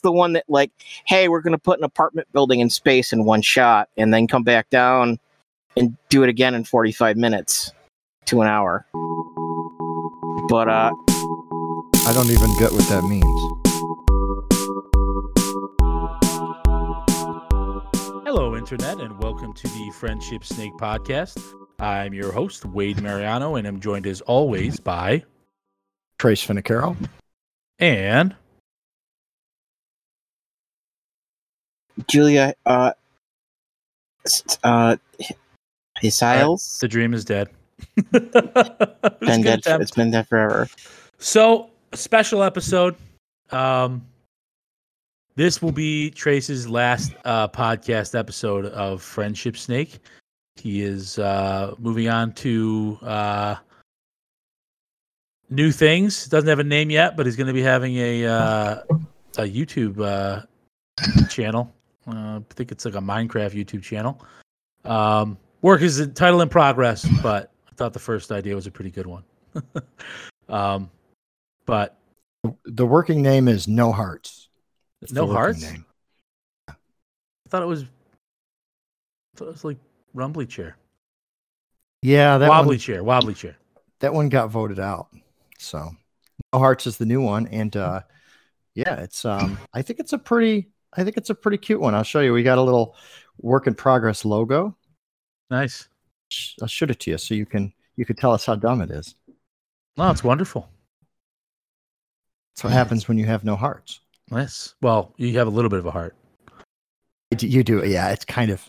the one that like, hey, we're gonna put an apartment building in space in one shot, and then come back down and do it again in forty five minutes to an hour. But uh, I don't even get what that means. Hello, Internet, and welcome to the Friendship Snake Podcast. I'm your host, Wade Mariano, and I'm joined as always by Trace Finicaro. and Julia, uh, uh, Hiles the dream is dead. been It was a good dead. attempt. It's been dead forever. So, a special episode. Um, this will be Trace's last uh, podcast episode of Friendship Snake. He is uh, moving on to uh, new things. Doesn't have a name yet, but he's going to be having a uh, a YouTube uh, channel. Uh, I think it's like a Minecraft YouTube channel. Um, work is a title in progress, but I thought the first idea was a pretty good one. um, but The working name is No Hearts. That's No Hearts? name. I thought it was, I thought it was like rumbly chair, Yeah, that wobbly one, chair, wobbly chair. that one got voted out. So No Hearts is the new one, and uh, yeah, it's um, I think it's a pretty, I think it's a pretty cute one. I'll show you. We got a little work in progress logo. Nice. I'll shoot it to you so you can you can tell us how dumb it is. No, it's wonderful. That's what happens when you have no hearts. Nice. Well, you have a little bit of a heart. You do- yeah. It's kind of,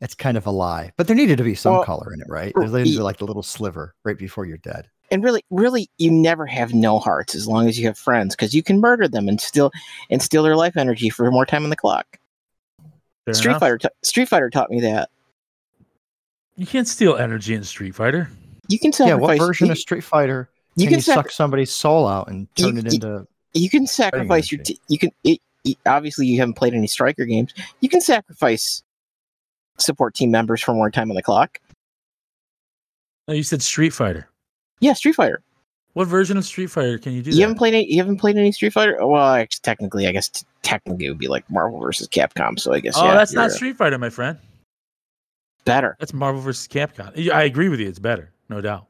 it's kind of a lie, but there needed to be some Well, color in it, right? r- There's needed to be like the little sliver right before you're dead. And really, really, you never have no hearts as long as you have friends, because you can murder them and still and steal their life energy for more time on the clock. Fair Street enough. Fighter, ta- Street Fighter taught me that. You can't steal energy in Street Fighter. You can Yeah, sacrifice. what version you, of Street Fighter you can can you sac- suck somebody's soul out and You- turn it into? you can sacrifice your. T- you can. It, it- obviously, you haven't played any striker games. You can sacrifice support team members for more time on the clock. No, you said Street Fighter. Yeah, Street Fighter. What version of Street Fighter can you do You that? haven't played any. You haven't played any Street Fighter. Well, actually, technically, I guess t- technically it would be like Marvel versus Capcom. So I guess. oh, yeah, that's not Street Fighter, my friend. better. That's Marvel versus Capcom. Yeah, I agree with you. It's better, no doubt.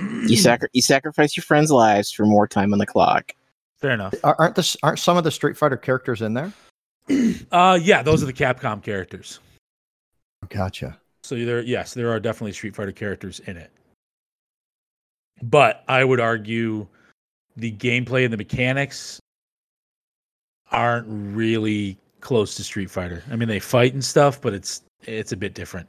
You sacri- you sacrifice your friends' lives for more time on the clock. Fair enough. Aren't the aren't some of the Street Fighter characters in there? Uh, yeah, those are the Capcom characters. Gotcha. So there, yes, there are definitely Street Fighter characters in it. But I would argue the gameplay and the mechanics aren't really close to Street Fighter. I mean, they fight and stuff, but it's it's a bit different.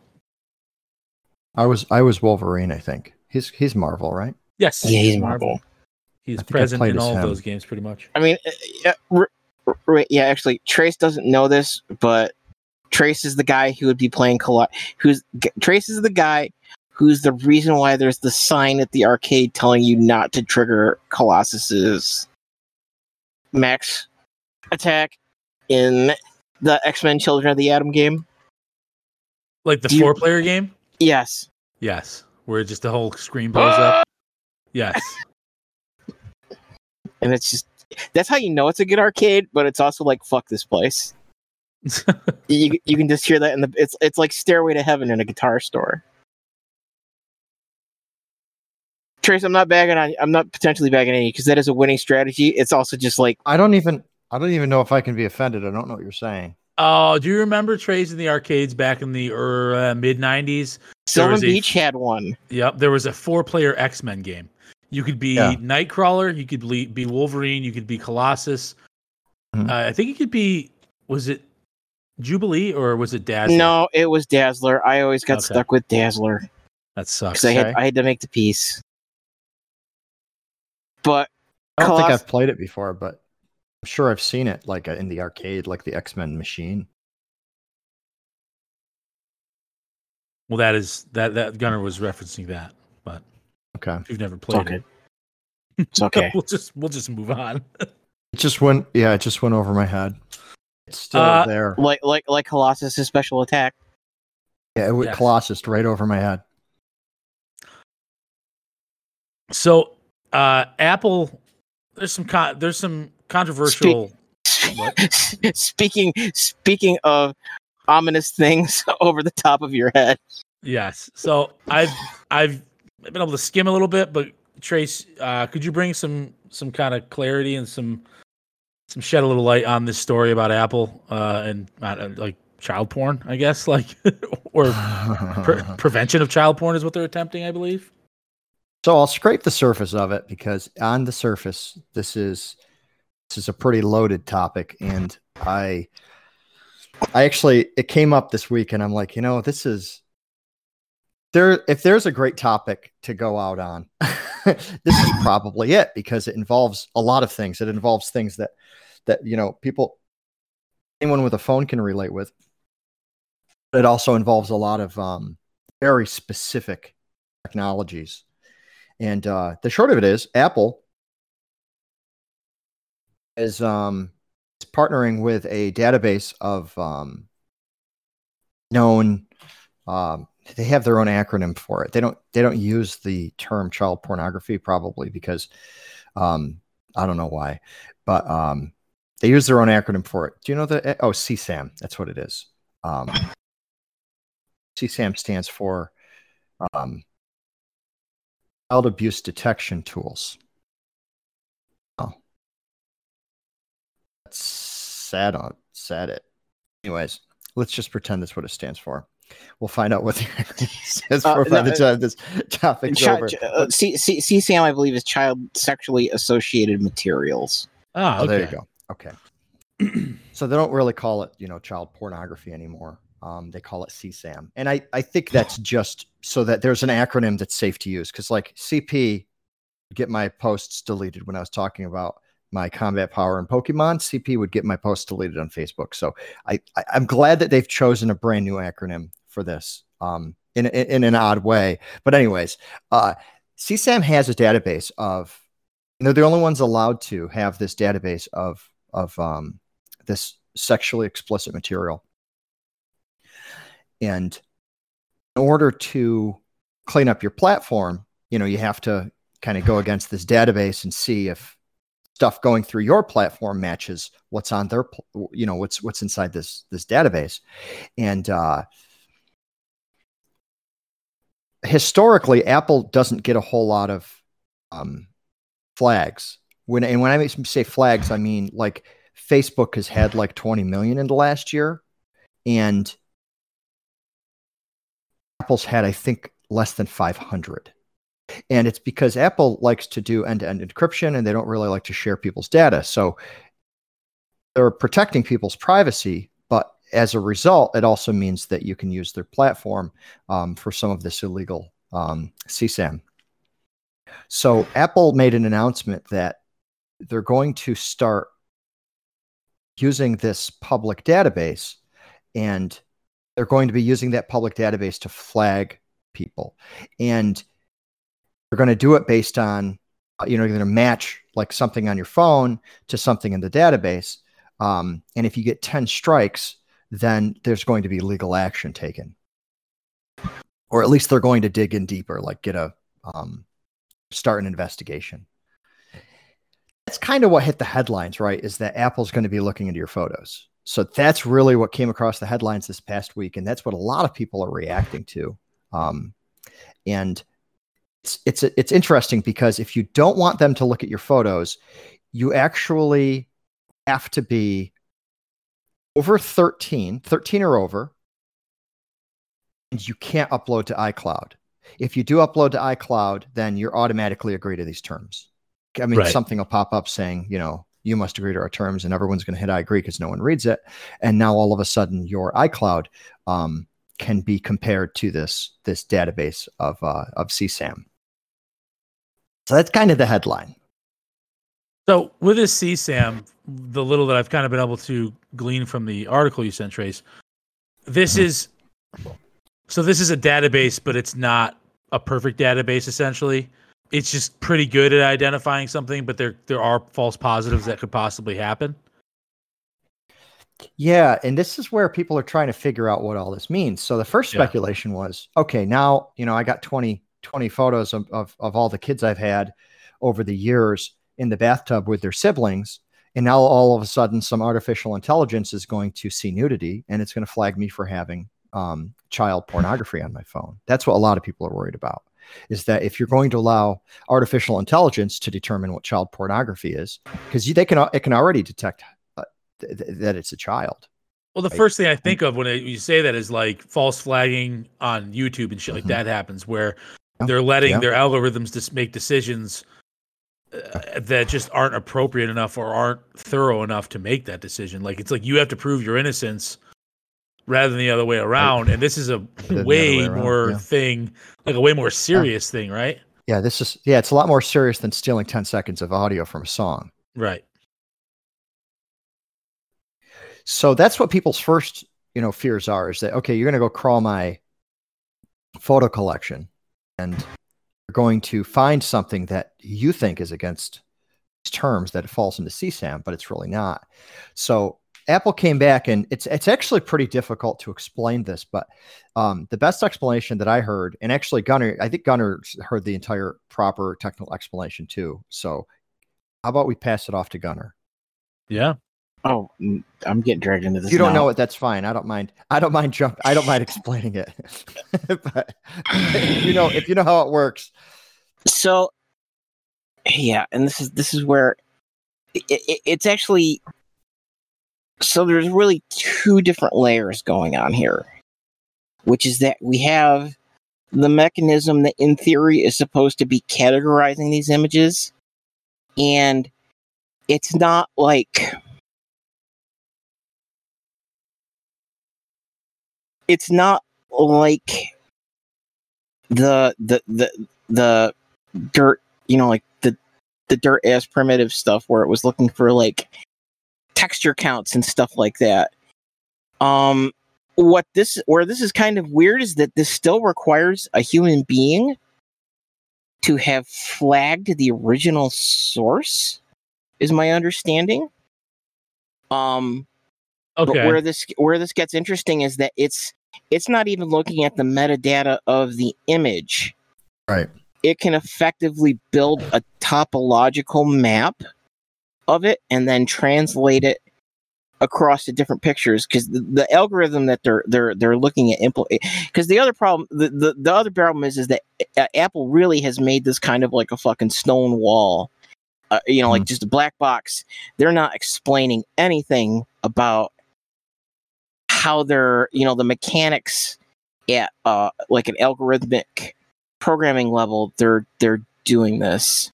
I was I was Wolverine. I think he's he's Marvel, right? Yes, Yeah, he's Marvel. He's I think I present in all of those games, pretty much. I mean, uh, yeah, r- r- r- yeah. Actually, Trace doesn't know this, but Trace is the guy who would be playing Col- Who's g- Trace is the guy who's the reason why there's the sign at the arcade telling you not to trigger Colossus's max attack in the X Men Children of the Atom game. Like the Do you- four-player game. Yes. Yes, where just the whole screen blows up. Yes, and it's just that's how you know it's a good arcade but it's also like fuck this place you, you can just hear that in the it's it's like stairway to heaven in a guitar store trace i'm not bagging on i'm not potentially bagging on you because that is a winning strategy it's also just like I don't even I don't even know if I can be offended. I don't know what you're saying. Oh, do you remember Trace in the arcades back in the er, uh, mid '90s? sylvan was a- beach had one Yep, there was a four-player X-Men game. You could be Yeah. Nightcrawler, you could be, be Wolverine, you could be Colossus. Mhm. Uh, I think it could be. Was it Jubilee or was it Dazzler? no it was dazzler i always got Okay. stuck with dazzler that sucks. because i had i had to make the piece but I don't think I've played it before, but I'm sure I've seen it like uh, in the arcade, like the X Men machine. Well, that is that that Gunner was referencing that, but Okay, if you've never played okay it, it's okay we'll just we'll just move on. it just went. Yeah, it just went over my head. It's still Uh, there. like like like colossus' special attack Yeah, it went yes. Colossus right over my head. So, uh, Apple, there's some con- there's some controversial. speaking speaking of ominous things over the top of your head. Yes. So I've I've been able to skim a little bit, but Trace, uh, could you bring some some kind of clarity and some some shed a little light on this story about Apple uh, and uh, like child porn, I guess, like or pre- prevention of child porn is what they're attempting, I believe. So I'll scrape the surface of it because on the surface, this is this is a pretty loaded topic, and I I actually it came up this week, and I'm like, you know, this is there. If there's a great topic to go out on, this is probably it because it involves a lot of things. It involves things that that you know people anyone with a phone can relate with. It also involves a lot of um, very specific technologies. And uh, the short of it is, Apple is um, partnering with a database of um, known. Um, they have their own acronym for it. They don't. They don't use the term child pornography probably because um, I don't know why, but um, they use their own acronym for it. Do you know the? Oh, CSAM. That's what it is. Um, CSAM stands for um, Child Abuse Detection Tools. Oh, that's sad. On sad. It. Anyways, let's just pretend that's what it stands for. We'll find out what the says uh, for by the time this topic's ch- over. Uh, C- C- CSAM, I believe, is child sexually associated materials. Ah, okay. Oh, there you go. Okay. so they don't really call it, you know, child pornography anymore. Um, they call it CSAM. And I, I think that's just so that there's an acronym that's safe to use. Cause like CP get my posts deleted when I was talking about my combat power in Pokemon, CP would get my posts deleted on Facebook. So I, I am glad that they've chosen a brand new acronym for this. Um, in, in, in an odd way. But anyways, uh, CSAM has a database of, they're the only ones allowed to have this database of, of, um, this sexually explicit material. And in order to clean up your platform, you know, you have to kind of go against this database and see if stuff going through your platform matches what's on their you know what's what's inside this this database. And uh historically apple doesn't get a whole lot of um flags. When and when i say flags i mean like facebook has had like 20 million in the last year. And Apple's had, I think, less than 500. And it's because Apple likes to do end to end encryption and they don't really like to share people's data. So they're protecting people's privacy. But as a result, it also means that you can use their platform um, for some of this illegal um, CSAM. So Apple made an announcement that they're going to start using this public database and they're going to be using that public database to flag people. And they're going to do it based on, uh, you know, you're going to match like something on your phone to something in the database. Um, and if you get 10 strikes, then there's going to be legal action taken. Or at least they're going to dig in deeper, like get a um, start an investigation. That's kind of what hit the headlines, right? Is that Apple's going to be looking into your photos. So that's really what came across the headlines this past week, and that's what a lot of people are reacting to. Um, and it's it's it's interesting because if you don't want them to look at your photos, you actually have to be over 13, 13 or over, and you can't upload to iCloud. If you do upload to iCloud, then you're automatically agree to these terms. I mean, right. something will pop up saying, you know, you must agree to our terms, and everyone's going to hit I agree because no one reads it. And now all of a sudden, your iCloud um, can be compared to this this database of uh, of CSAM. So that's kind of the headline. So with this CSAM, the little that I've kind of been able to glean from the article you sent, Trace, this mm-hmm. is so this is a database, but it's not a perfect database essentially it's just pretty good at identifying something, but there there are false positives that could possibly happen. Yeah, and this is where people are trying to figure out what all this means. So the first speculation yeah. was, okay, now, you know, I got 20, 20 photos of, of, of all the kids I've had over the years in the bathtub with their siblings. And now all of a sudden, some artificial intelligence is going to see nudity and it's going to flag me for having um, child pornography on my phone. That's what a lot of people are worried about. Is that if you're going to allow artificial intelligence to determine what child pornography is, because they can it can already detect uh, th- th- that it's a child. Well, the Right. first thing I think of when it, you say that is like false flagging on YouTube and shit like Mhm. that happens, where Yeah. they're letting Yeah. their algorithms just make decisions uh, that just aren't appropriate enough or aren't thorough enough to make that decision. Like it's like you have to prove your innocence rather than the other way around. And this is a than the other way around, more yeah. thing, like a way more serious thing, right? Yeah, this is yeah, it's a lot more serious than stealing 10 seconds of audio from a song. Right. So that's what people's first, you know, fears are is that okay, you're going to go crawl my photo collection and you're going to find something that you think is against these terms that it falls into CSAM, but it's really not. So Apple came back and it's it's actually pretty difficult to explain this, but um, the best explanation that I heard, and actually Gunner, I think Gunner heard the entire proper technical explanation too. So how about we pass it off to Gunner? Yeah. Oh, I'm getting dragged into this. You don't now. know it, that's fine. I don't mind. I don't mind jump. I don't mind explaining it. but if you know, if you know how it works, so yeah and this is this is where it, it, it's actually so there's really two different layers going on here which is that we have the mechanism that in theory is supposed to be categorizing these images and it's not like it's not like the the the the dirt you know like the the dirt ass primitive stuff where it was looking for like texture counts and stuff like that um what this where this is kind of weird is that this still requires a human being to have flagged the original source is my understanding um but Okay. where this where this gets interesting is that it's it's not even looking at the metadata of the image right? it can effectively build a topological map of it and then translate it across the different pictures because the, the algorithm that they're they're they're looking at because the other problem the, the, the other problem is is that uh, apple really has made this kind of like a fucking stone wall uh, you know like Mhm. just a black box they're not explaining anything about how they're you know the mechanics at uh like an algorithmic programming level they're they're doing this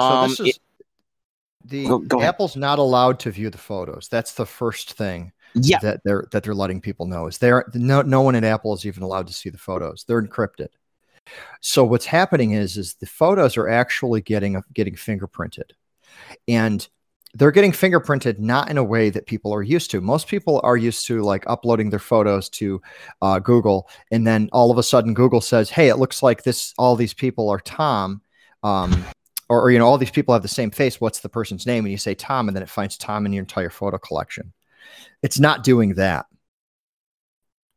So um this is it- the Go- go ahead. Apple's not allowed to view the photos. That's the first thing yeah that they're that they're letting people know is there no no one at Apple is even allowed to see the photos. They're encrypted. So what's happening is is the photos are actually getting getting fingerprinted, and they're getting fingerprinted not in a way that people are used to. Most people are used to like uploading their photos to uh, Google, and then all of a sudden Google says, "Hey, it looks like this. All these people are Tom." Um, or, or, you know, all these people have the same face. What's the person's name? And you say Tom, and then it finds Tom in your entire photo collection. It's not doing that.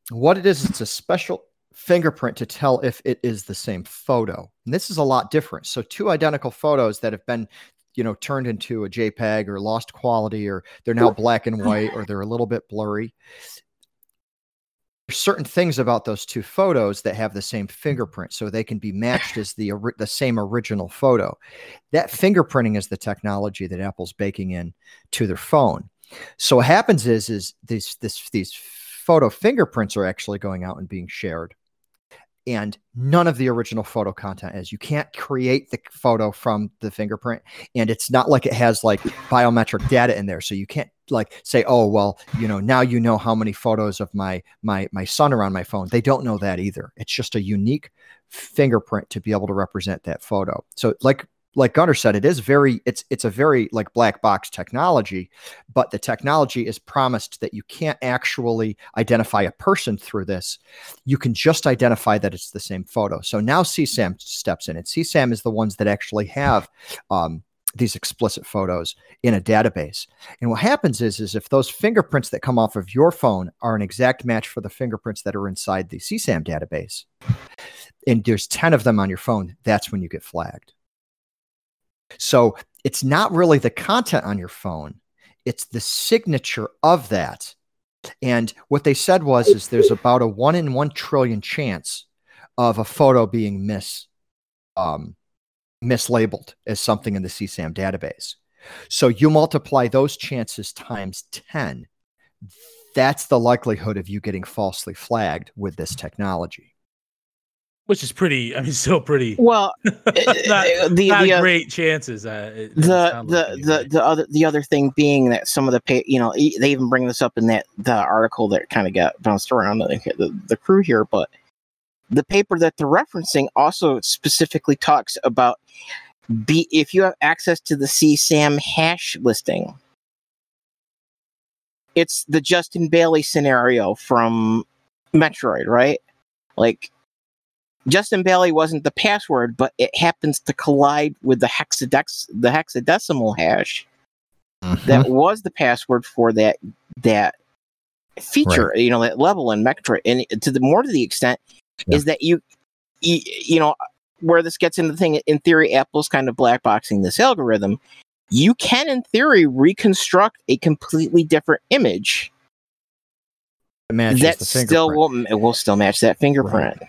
What it is, it's a special fingerprint to tell if it is the same photo. And this is a lot different. So, two identical photos that have been, you know, turned into a JPEG or lost quality, or they're now black and white, or they're a little bit blurry. Certain things about those two photos that have the same fingerprint, so they can be matched as the the same original photo. That fingerprinting is the technology that Apple's baking in to their phone. So what happens is is these this these photo fingerprints are actually going out and being shared. And none of the original photo content is. You can't create the photo from the fingerprint. And it's not like it has like biometric data in there. So you can't like say, oh, well, you know, now you know how many photos of my my my son are on my phone. They don't know that either. It's just a unique fingerprint to be able to represent that photo. So like like Gunnar said, it is very it's it's a very like black box technology, but the technology is promised that you can't actually identify a person through this. You can just identify that it's the same photo. So now CSAM steps in, and CSAM is the ones that actually have um, these explicit photos in a database. And what happens is, is if those fingerprints that come off of your phone are an exact match for the fingerprints that are inside the CSAM database, and there's 10 of them on your phone, that's when you get flagged. So it's not really the content on your phone it's the signature of that. And what they said was is there's about a one in one trillion chance of a photo being mis um, mislabeled as something in the CSAM database. So you multiply those chances times 10. That's the likelihood of you getting falsely flagged with this technology. Which is pretty, I mean, still pretty. Well, not, the, not the, uh, great chances. Uh, it the the like the the other the other thing being that some of the pay you know they even bring this up in that the article that kind of got bounced around the, the the crew here but the paper that they're referencing also specifically talks about be if you have access to the CSAM hash listing it's the Justin Bailey scenario from Metroid right like Justin Bailey wasn't the password, but it happens to collide with the hexadex the hexadecimal hash that was the password for that that feature, you know, that level in Metroid. And to the more to the extent Yeah. is that you, you you know where this gets into the thing in theory apple's kind of blackboxing this algorithm. You can in theory reconstruct a completely different image that still will it will still match that fingerprint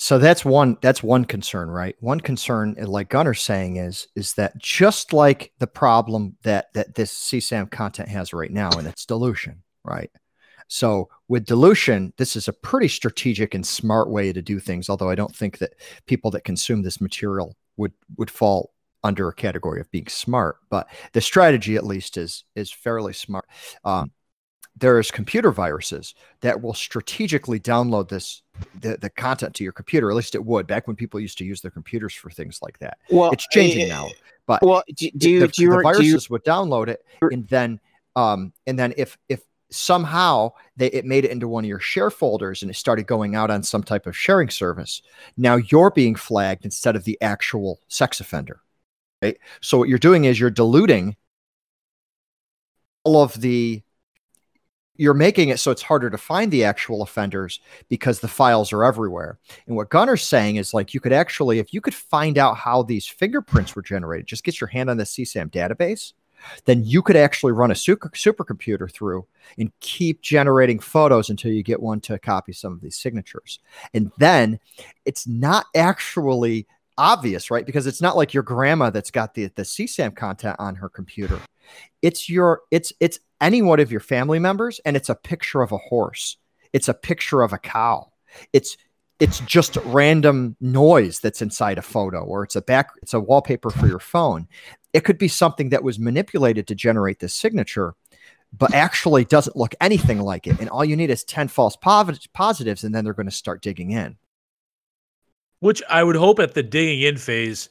So that's one that's one concern, right? One concern, uh, like Gunner's saying, is is that just like the problem that that this CSAM content has right now, and it's dilution, right? So with dilution, this is a pretty strategic and smart way to do things. Although I don't think that people that consume this material would would fall under a category of being smart, but the strategy at least is is fairly smart. Um, there's computer viruses that will strategically download this the, the content to your computer. At least it would back when people used to use their computers for things like that. well It's changing uh, now, but well do, do you the, do you, the do viruses you would download it and then um and then if if somehow they it made it into one of your share folders and it started going out on some type of sharing service now you're being flagged instead of the actual sex offender right so what you're doing is you're diluting all of the you're making it so it's harder to find the actual offenders because the files are everywhere. And what Gunner's saying is like you could actually, if you could find out how these fingerprints were generated, just get your hand on the CSAM database, then you could actually run a super, supercomputer through and keep generating photos until you get one to copy some of these signatures. And then it's not actually obvious, right? Because it's not like your grandma that's got the, the CSAM content on her computer. It's your it's it's any one of your family members, and it's a picture of a horse. It's a picture of a cow. It's it's just random noise that's inside a photo, or it's a back it's a wallpaper for your phone. It could be something that was manipulated to generate this signature, but actually doesn't look anything like it. And all you need is 10 false positives, and then they're going to start digging in. Which I would hope at the digging in phase,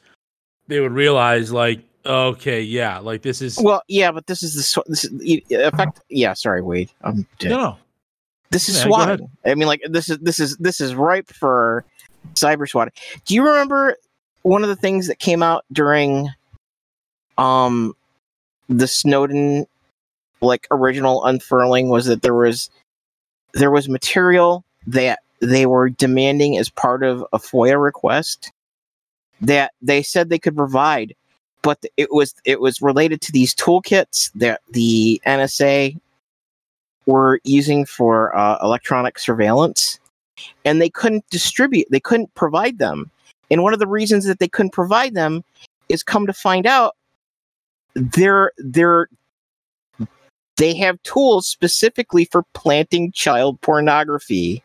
they would realize, like, okay, yeah, like this is well yeah but this is the sw- this is effect yeah sorry wade i'm dead. no. This is Yeah, swatting. I mean, like this is this is this is ripe for cyber swatting. Do you remember one of the things that came out during um the Snowden like original unfurling was that there was there was material that they were demanding as part of a FOIA request that they said they could provide, but it was it was related to these toolkits that the NSA were using for uh, electronic surveillance, and they couldn't distribute. They couldn't provide them. And one of the reasons that they couldn't provide them is come to find out they're they're they have tools specifically for planting child pornography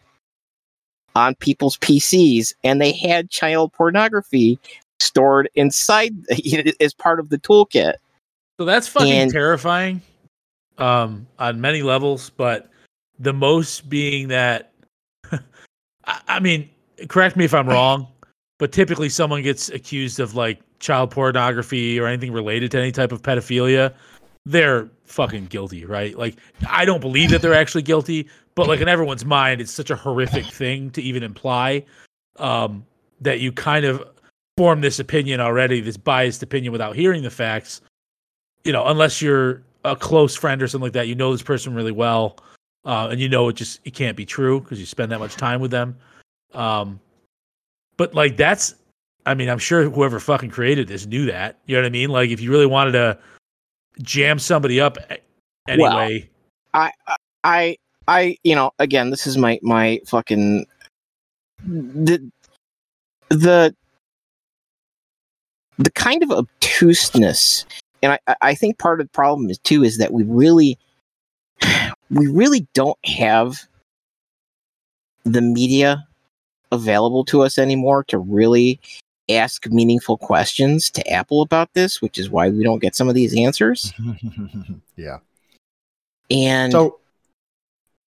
on people's PCs, and they had child pornography stored inside as part of the toolkit. So that's fucking And- terrifying um, on many levels, but the most being that, I, I mean, correct me if I'm wrong, but typically someone gets accused of like child pornography or anything related to any type of pedophilia, they're fucking guilty, right? Like, I don't believe that they're actually guilty, but like in everyone's mind, it's such a horrific thing to even imply um, that you kind of form this opinion already, this biased opinion without hearing the facts you know, unless you're a close friend or something like that, you know this person really well, uh, and you know it just it can't be true because you spend that much time with them. Um, but like that's, I mean, I'm sure whoever fucking created this knew that. You know what I mean? Like if you really wanted to jam somebody up, anyway. I, I, I, you know, again, this is my my fucking the the the kind of obtuseness, and I I think part of the problem is too is that we really we really don't have the media available to us anymore to really ask meaningful questions to Apple about this, which is why we don't get some of these answers. yeah. And So,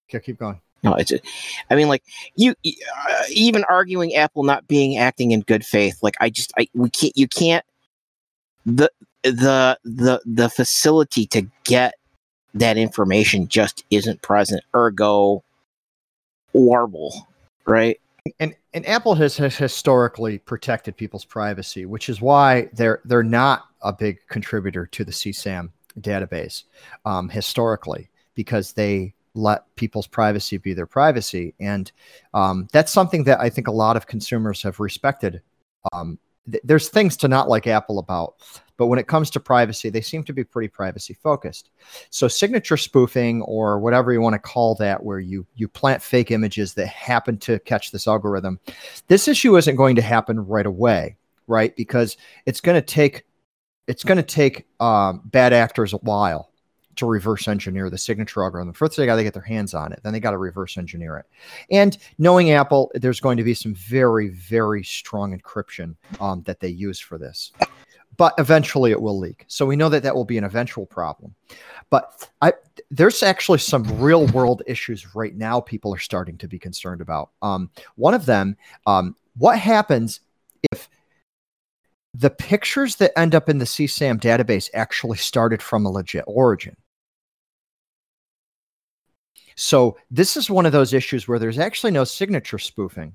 okay, keep going. No, it's. I mean, like you uh, even arguing Apple not being acting in good faith. Like I just, I we can't. You can't. The the the the facility to get that information just isn't present. Ergo, warble, right? and and Apple has, has historically protected people's privacy, which is why they're they're not a big contributor to the CSAM database um, historically because they let people's privacy be their privacy, and um, that's something that I think a lot of consumers have respected. Um, th- there's things to not like Apple about, but when it comes to privacy, they seem to be pretty privacy focused. So signature spoofing or whatever you want to call that, where you you plant fake images that happen to catch this algorithm, this issue isn't going to happen right away, right? Because it's going to take it's going to take um, bad actors a while to reverse engineer the signature algorithm. First, they got to get their hands on it. Then they got to reverse engineer it. And knowing Apple, there's going to be some very, very strong encryption um, that they use for this. But eventually, it will leak. So we know that that will be an eventual problem. But I, there's actually some real world issues right now. People are starting to be concerned about. Um, one of them, um, what happens if the pictures that end up in the CSAM database actually started from a legit origin? So this is one of those issues where there's actually no signature spoofing,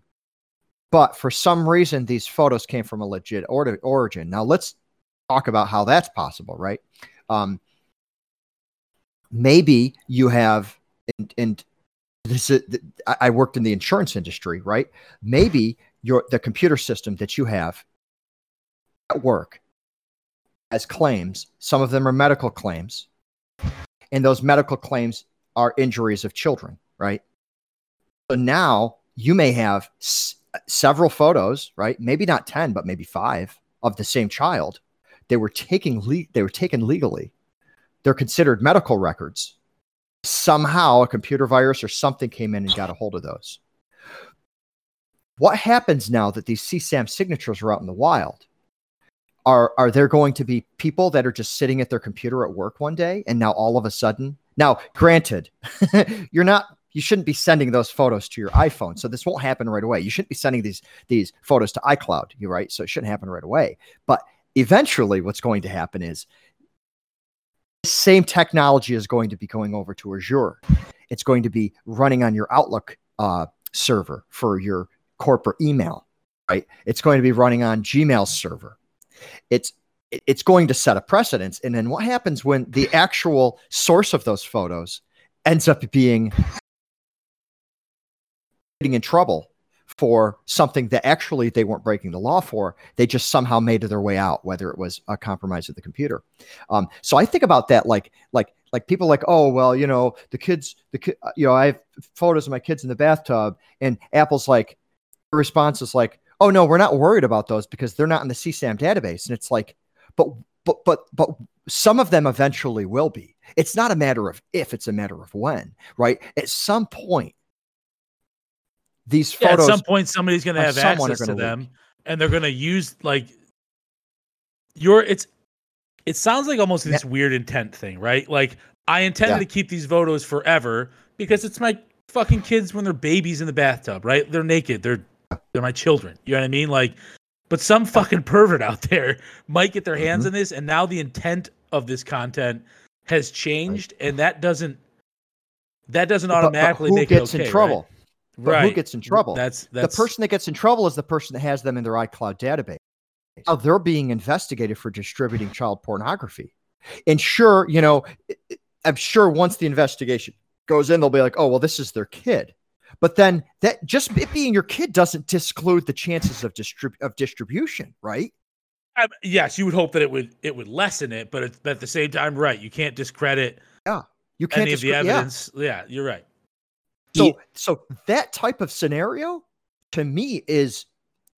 but for some reason these photos came from a legit or- origin. Now let's talk about how that's possible, right? Um, maybe you have, and, and this is, I worked in the insurance industry, right? Maybe your the computer system that you have at work has claims. Some of them are medical claims, and those medical claims are injuries of children, right? So now you may have s- several photos, right? Maybe not 10, but maybe five of the same child. They were taking le- they were taken legally. They're considered medical records. Somehow a computer virus or something came in and got a hold of those. What happens now that these CSAM signatures are out in the wild? Are are there going to be people that are just sitting at their computer at work one day and now all of a sudden now, granted, you're not you shouldn't be sending those photos to your iPhone. So this won't happen right away. You shouldn't be sending these these photos to iCloud, you right? So it shouldn't happen right away. But eventually what's going to happen is the same technology is going to be going over to Azure. It's going to be running on your Outlook uh, server for your corporate email, right? It's going to be running on Gmail server. It's it- it's going to set a precedence. And then what happens when the actual source of those photos ends up being getting in trouble for something that actually they weren't breaking the law for. They just somehow made their way out, whether it was a compromise of the computer. Um, so I think about that like like like people like oh well you know the kids the ki- uh, you know I have photos of my kids in the bathtub and Apple's like response is like oh no we're not worried about those because they're not in the CSAM database and it's like but but but but some of them eventually will be. It's not a matter of if, it's a matter of when, right? At some point, these Yeah, at some point, somebody's going to have access to them, leak. and they're going to use like your. It's. It sounds like almost this weird intent thing, right? Like I intended Yeah. to keep these photos forever because it's my fucking kids when they're babies in the bathtub, right? They're naked. They're they're my children. You know what I mean? Like, but some fucking pervert out there might get their hands Mhm. on this, and now the intent of this content has changed, and that doesn't that doesn't but- but automatically who make gets it okay, in trouble? Right? But right. who gets in trouble? That's that's the person that gets in trouble is the person that has them in their iCloud database. Now they're being investigated for distributing child pornography. And sure, you know, I'm sure once the investigation goes in, they'll be like, oh, well, this is their kid. But then that just it being your kid doesn't disclude the chances of distrib- of distribution, right? I, yes, you would hope that it would it would lessen it, but, it's, but at the same time, right? You can't discredit Yeah. You can't any of the discri- yeah. evidence. Yeah. you're right. So Yeah. so that type of scenario to me is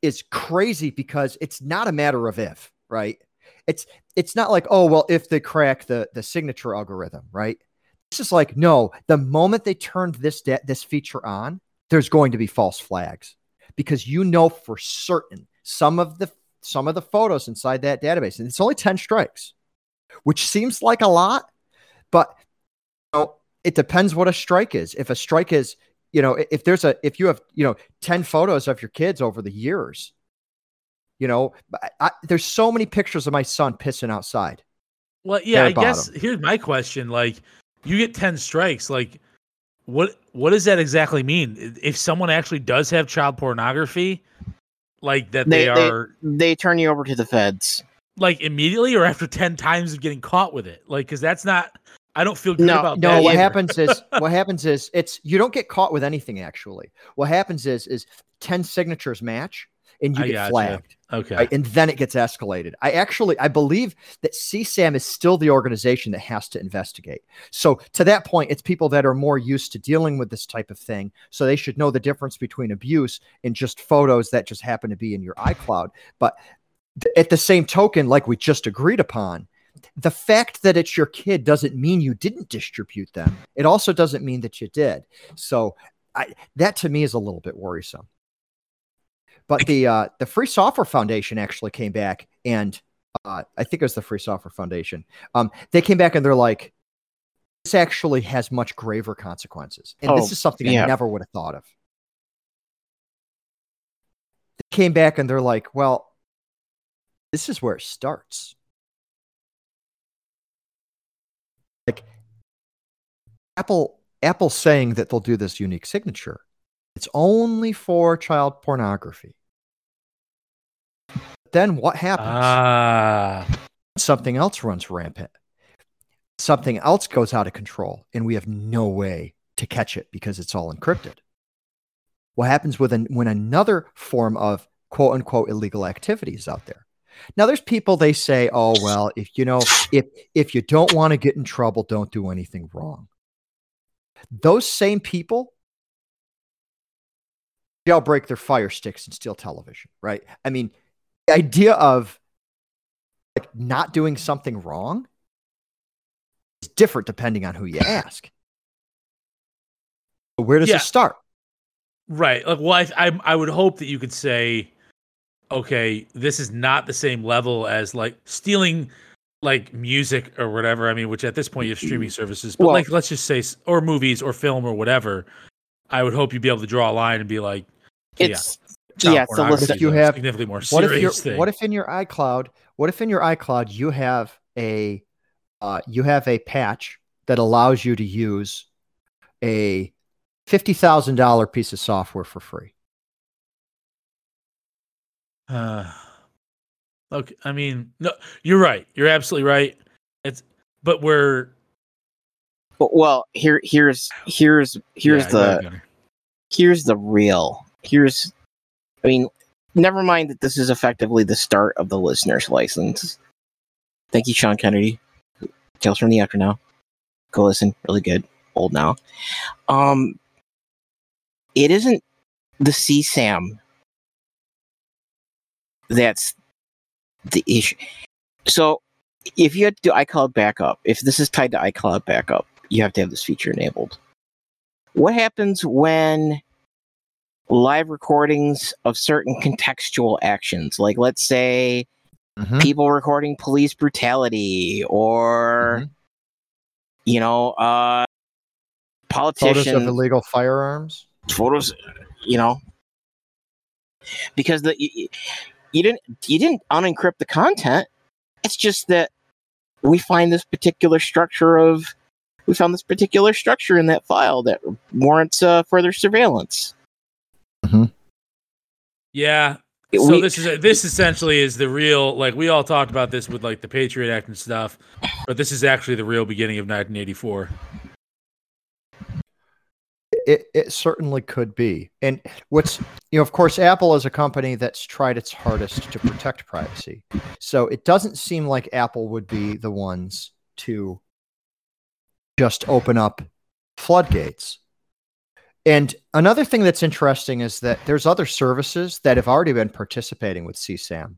is crazy because it's not a matter of if, right? It's it's not like, oh well, if they crack the the signature algorithm, right? This is like, no, the moment they turned this da- this feature on, there's going to be false flags because you know for certain some of the some of the photos inside that database, and it's only 10 strikes, which seems like a lot, but you know, it depends what a strike is. If a strike is, you know, if there's a if you have, you know, 10 photos of your kids over the years, you know, I, I, there's so many pictures of my son pissing outside. Well, yeah, I guess here's my question. Like, you get 10 strikes. Like, what what does that exactly mean? If someone actually does have child pornography, like that they, They- they- are They turn you over to the feds. like immediately or after 10 times of getting caught with it? Like, because that's not, I don't feel good No, about No, that. what either. happens is what happens is it's you don't get caught with anything actually. What happens is is 10 signatures match and you I get flagged. Okay. right? And then it gets escalated. I actually I believe that CSAM is still the organization that has to investigate. So to that point, it's people that are more used to dealing with this type of thing. So they should know the difference between abuse and just photos that just happen to be in your iCloud. But th- at the same token, like we just agreed upon, the fact that it's your kid doesn't mean you didn't distribute them. It also doesn't mean that you did. So I, that to me is a little bit worrisome. But the uh, the Free Software Foundation actually came back, and uh, I think it was the Free Software Foundation. Um, they came back and they're like, "This actually has much graver consequences," and Oh, this is something I never would have thought of. They came back and they're like, "Well, this is where it starts." Like Apple, Apple saying that they'll do this unique signature. It's only for child pornography. Then what happens? Ah, Something else runs rampant. Something else goes out of control, and we have no way to catch it because it's all encrypted. What happens with an, when another form of quote unquote illegal activity is out there? Now, there's people they say, "Oh well, if you know, if if you don't want to get in trouble, don't do anything wrong." Those same people jailbreak their fire sticks and steal television, right? I mean, the idea of like not doing something wrong is different depending on who you ask. So where does Yeah. it start? right. Like, well, I, I, I would hope that you could say, okay, this is not the same level as like stealing like music or whatever. I mean, which at this point you have streaming mm-hmm. services, but Well- like, let's just say, or movies or film or whatever. I would hope you'd be able to draw a line and be like, yeah, It's yeah, it's a pornography listen. You have- significantly more What if serious thing. what if in your iCloud, what if in your iCloud you have a uh, you have a patch that allows you to use a fifty thousand dollar piece of software for free? Uh, okay, I mean, no, you're right. You're absolutely right. It's, but we're well, here here's here's here's yeah, the here's the real. Here's I mean, never mind that this is effectively the start of the listener's license. Thank you, Sean Kennedy. Tales from the After Now. Go listen. Really good. Old now. Um it isn't the CSAM that's the issue. So if you had to do iCloud backup, if this is tied to iCloud backup, you have to have this feature enabled. What happens when live recordings of certain contextual actions, like let's say people recording police brutality or Mhm. you know, uh Photos of illegal firearms. photos you know because the you, you didn't you didn't unencrypt the content it's just that we find this particular structure of we found this particular structure in that file that warrants uh, further surveillance Yeah. So we- this is this essentially is the real like we all talked about this with like the Patriot Act and stuff, but this is actually the real beginning of 1984. It, it certainly could be. And what's, you know, of course, Apple is a company that's tried its hardest to protect privacy. So it doesn't seem like Apple would be the ones to just open up floodgates. And another thing that's interesting is that there's other services that have already been participating with CSAM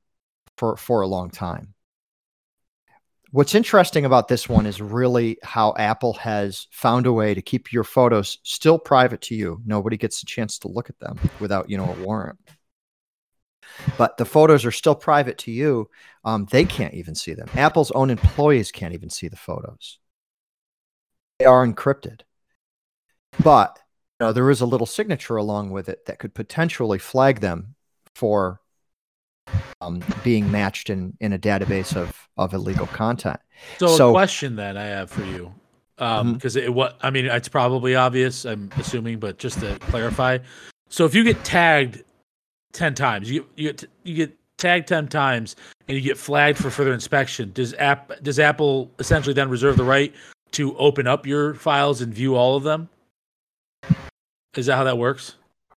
for, for a long time. What's interesting about this one is really how Apple has found a way to keep your photos still private to you. Nobody gets a chance to look at them without, you know, a warrant. But the photos are still private to you. Um, they can't even see them. Apple's own employees can't even see the photos. They are encrypted. But you know, there is a little signature along with it that could potentially flag them for um, being matched in, in a database of, of illegal content. So, So- a question that I have for you, because it what I mean, it's probably obvious. I'm assuming, but just to clarify, so if you get tagged ten times, you you get you get tagged ten times, and you get flagged for further inspection, does app does Apple essentially then reserve the right to open up your files and view all of them? Is that how that works?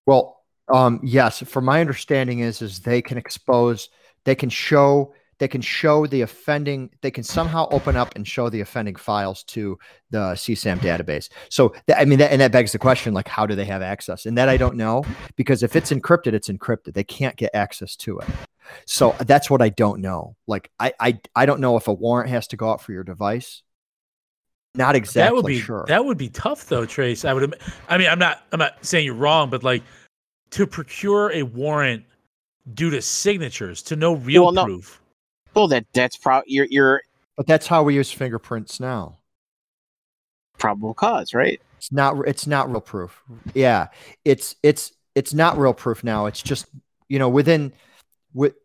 Well, um, yes. From my understanding is is they can expose, they can show, they can show the offending, they can somehow open up and show the offending files to the CSAM database. So that, I mean, that, and that begs the question, like, how do they have access? And that I don't know because if it's encrypted, it's encrypted. They can't get access to it. So that's what I don't know. Like, I, I, I don't know if a warrant has to go out for your device. Not exactly that would be sure. that would be tough though, Trace. I would. im- I mean, I'm not. I'm not saying you're wrong, but like to procure a warrant due to signatures to no real Well, no. proof. Well, that that's pro your your but that's how we use fingerprints now. probable cause, right? It's not it's not real proof. Yeah. It's it's it's not real proof now. It's just, you know, within with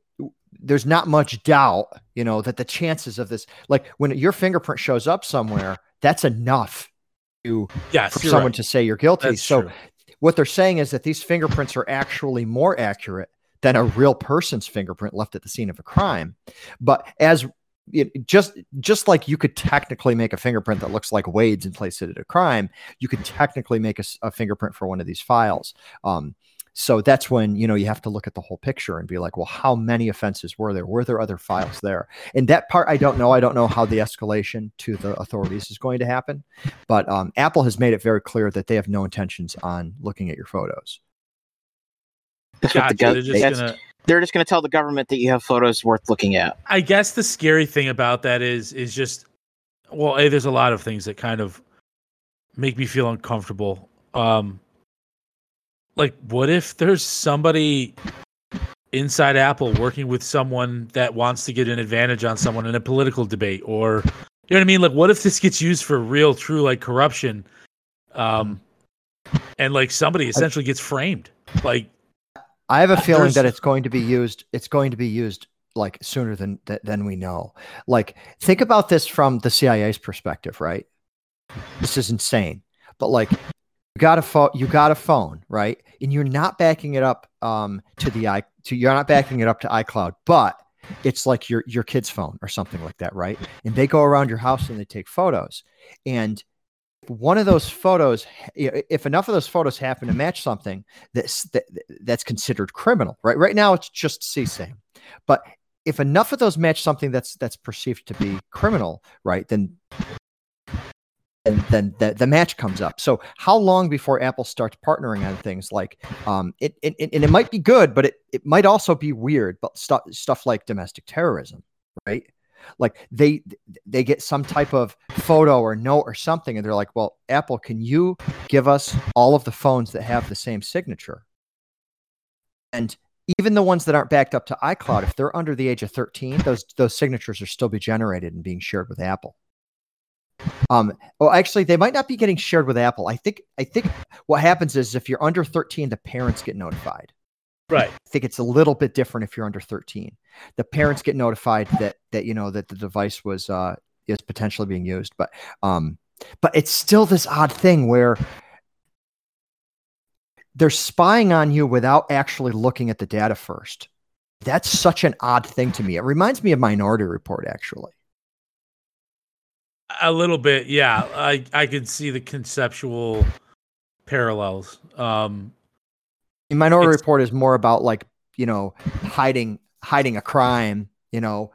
there's not much doubt, you know, that the chances of this like when your fingerprint shows up somewhere, that's enough to Yes, for someone right. to say you're guilty. That's so true. what they're saying is that these fingerprints are actually more accurate than a real person's fingerprint left at the scene of a crime. But as it, just just like you could technically make a fingerprint that looks like Wade's and place it at a crime, you could technically make a fingerprint for one of these files. Um, so that's when you know you have to look at the whole picture and be like, well, how many offenses were there? Were there other files there? And that part I don't know. I don't know how the escalation to the authorities is going to happen. But um, Apple has made it very clear that they have no intentions on looking at your photos. Gotcha. the gov- They're just gonna. they're just going to tell the government that you have photos worth looking at. I guess the scary thing about that is is just well, a there's a lot of things that kind of make me feel uncomfortable. Um, like what if there's somebody inside Apple working with someone that wants to get an advantage on someone in a political debate, or you know what I mean? Like, what if this gets used for real, true, like corruption, um, and like somebody essentially gets framed, like. I have a feeling that it's going to be used. It's going to be used like sooner than than we know. Like think about this from the CIA's perspective, right? This is insane. But like got a phone, you got a phone, right? And you're not backing it up um, to the i to you're not backing it up to iCloud, but it's like your your kid's phone or something like that, right? And they go around your house and they take photos. And one of those photos, if enough of those photos happen to match something that's that, that's considered criminal, right? Right now, it's just CSAM, but if enough of those match something that's that's perceived to be criminal, right? Then then the, the match comes up. So how long before Apple starts partnering on things like um it, it, it and it might be good, but it, it might also be weird, but stuff stuff like domestic terrorism, right? Like they they get some type of photo or note or something, and they're like, "Well, Apple, can you give us all of the phones that have the same signature?" And even the ones that aren't backed up to iCloud, if they're under the age of 13, those those signatures are still be generated and being shared with Apple. Um, well, actually, they might not be getting shared with Apple. I think I think what happens is if you're under 13, the parents get notified. Right. I think it's a little bit different if you're under 13. The parents get notified that that you know that the device was uh, is potentially being used, but um, but it's still this odd thing where they're spying on you without actually looking at the data first. That's such an odd thing to me. It reminds me of Minority Report, actually. A little bit, yeah. I I could see the conceptual parallels. Um, In Minority Report is more about like you know hiding hiding a crime You know,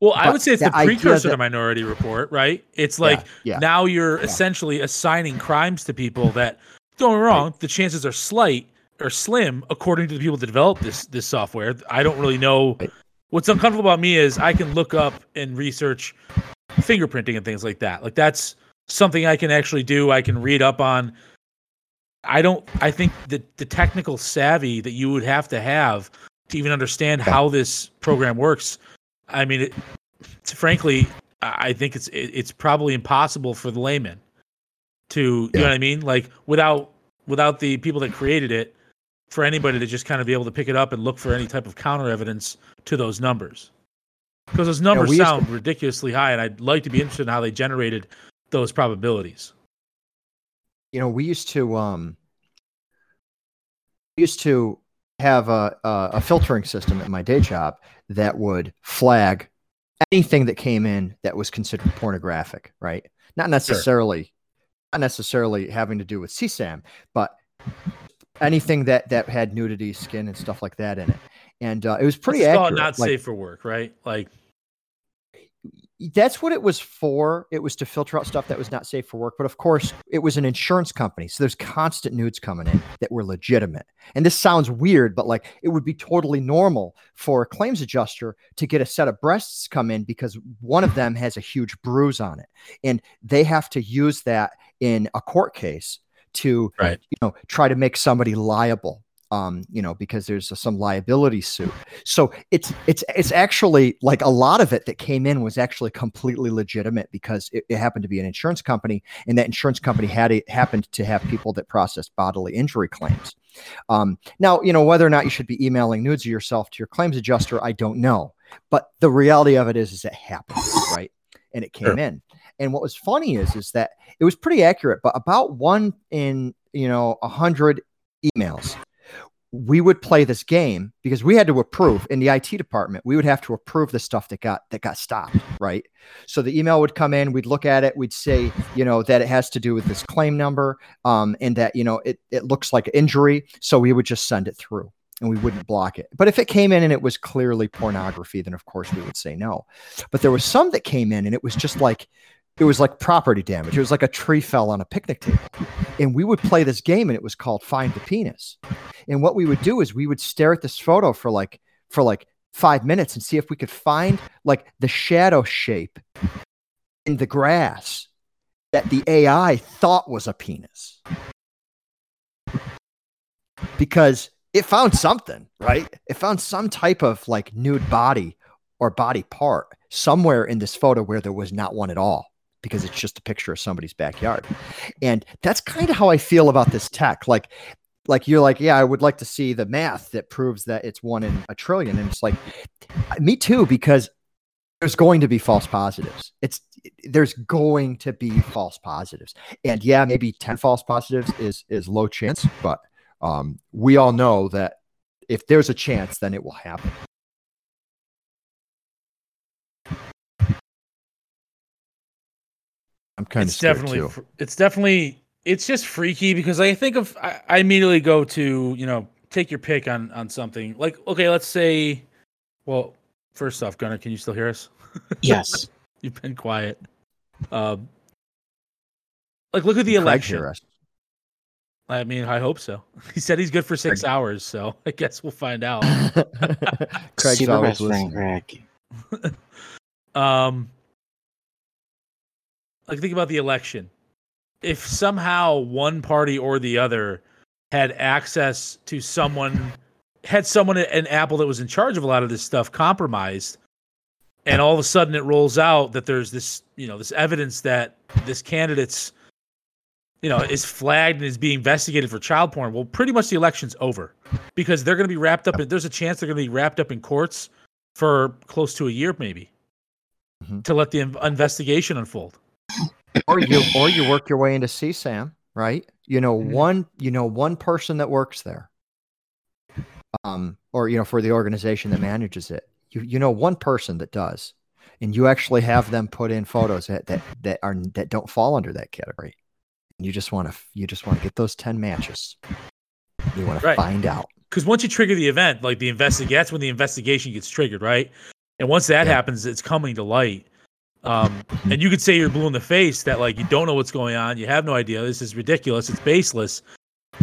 Well, I would say it's the the precursor to Minority Report, right? It's like yeah, yeah. now you're Yeah. essentially assigning crimes to people that don't get me wrong, the chances are slight or slim according to the people that develop this this software. I don't really know Right. what's uncomfortable about me is I can look up and research fingerprinting and things like that. Like that's something I can actually do. I can read up on. I don't I think the the technical savvy that you would have to have to even understand how this program works. I mean, it, it's- frankly, I think it's it, it's probably impossible for the layman to you know what I mean? Like without without the people that created it, for anybody to just kind of be able to pick it up and look for any type of counter evidence to those numbers. Because those numbers we used to- sound ridiculously high, and I'd like to be interested in how they generated those probabilities. you know, we used to um we used to have a, a a filtering system at my day job that would flag anything that came in that was considered pornographic, right? Not necessarily not necessarily having to do with CSAM, but anything that that had nudity, skin, and stuff like that in it. And uh, it was pretty It's accurate. not like- safe for work, right? Like that's what it was for. It was to filter out stuff that was not safe for work. But of course, it was an insurance company. So there's constant nudes coming in that were legitimate. And this sounds weird, but like it would be totally normal for a claims adjuster to get a set of breasts come in because one of them has a huge bruise on it. And they have to use that in a court case to Right. you know try to make somebody liable um you know because there's some liability suit. So it's it's it's actually like a lot of it that came in was actually completely legitimate because it, it happened to be an insurance company and that insurance company had it happened to have people that processed bodily injury claims. Um now you know whether or not you should be emailing nudes of yourself to your claims adjuster i don't know. But the reality of it is is it happened right? And it came Sure. in. And what was funny is is that it was pretty accurate but about one in you know a hundred emails we would play this game because we had to approve in the IT department. We would have to approve the stuff that got that got stopped, right? So the email would come in, we'd look at it, we'd say, you know, that it has to do with this claim number, um, and that you know it it looks like injury, so we would just send it through and we wouldn't block it. But if it came in and it was clearly pornography, then of course we would say no. But there was some that came in and it was just like it was like property damage. It was like a tree fell on a picnic table. And we would play this game and it was called Find the Penis. And what we would do is we would stare at this photo for like for like 5 minutes and see if we could find like the shadow shape in the grass that the AI thought was a penis. Because it found something, right? It found some type of like nude body or body part somewhere in this photo where there was not one at all because it's just a picture of somebody's backyard. And that's kind of how I feel about this tech. Like like you're like, yeah, I would like to see the math that proves that it's one in a trillion. And it's like, me too, because there's going to be false positives. It's there's going to be false positives. And yeah, maybe 10 false positives is is low chance, but um, we all know that if there's a chance, then it will happen. I'm kind of it's definitely fr- it's definitely it's just freaky because I think of I, I immediately go to you know take your pick on on something like okay let's say well first off Gunnar can you still hear us Yes. you've been quiet um like look at the Craig election hear us. I mean I hope so he said he's good for six hours so I guess we'll find out Craig's Super always best friend, listening. Greg. um like think about the election. If somehow one party or the other had access to someone had someone at an apple that was in charge of a lot of this stuff compromised and all of a sudden it rolls out that there's this you know this evidence that this candidate's you know is flagged and is being investigated for child porn well pretty much the election's over. Because they're going to be wrapped up in, there's a chance they're going to be wrapped up in courts for close to a year maybe Mhm. to let the investigation unfold or you or you work your way into CSAM, right? You know, Mhm. one you know one person that works there, um, or you know for the organization that manages it. You you know one person that does, and you actually have them put in photos that that that are that don't fall under that category. You just want to you just want to get those ten matches. You want to find out. because once you trigger the event, like the investigate, that's when the investigation gets triggered, right? And once that Yeah. happens, it's coming to light. Um, and you could say you're blue in the face that like you don't know what's going on, you have no idea. This is ridiculous. It's baseless.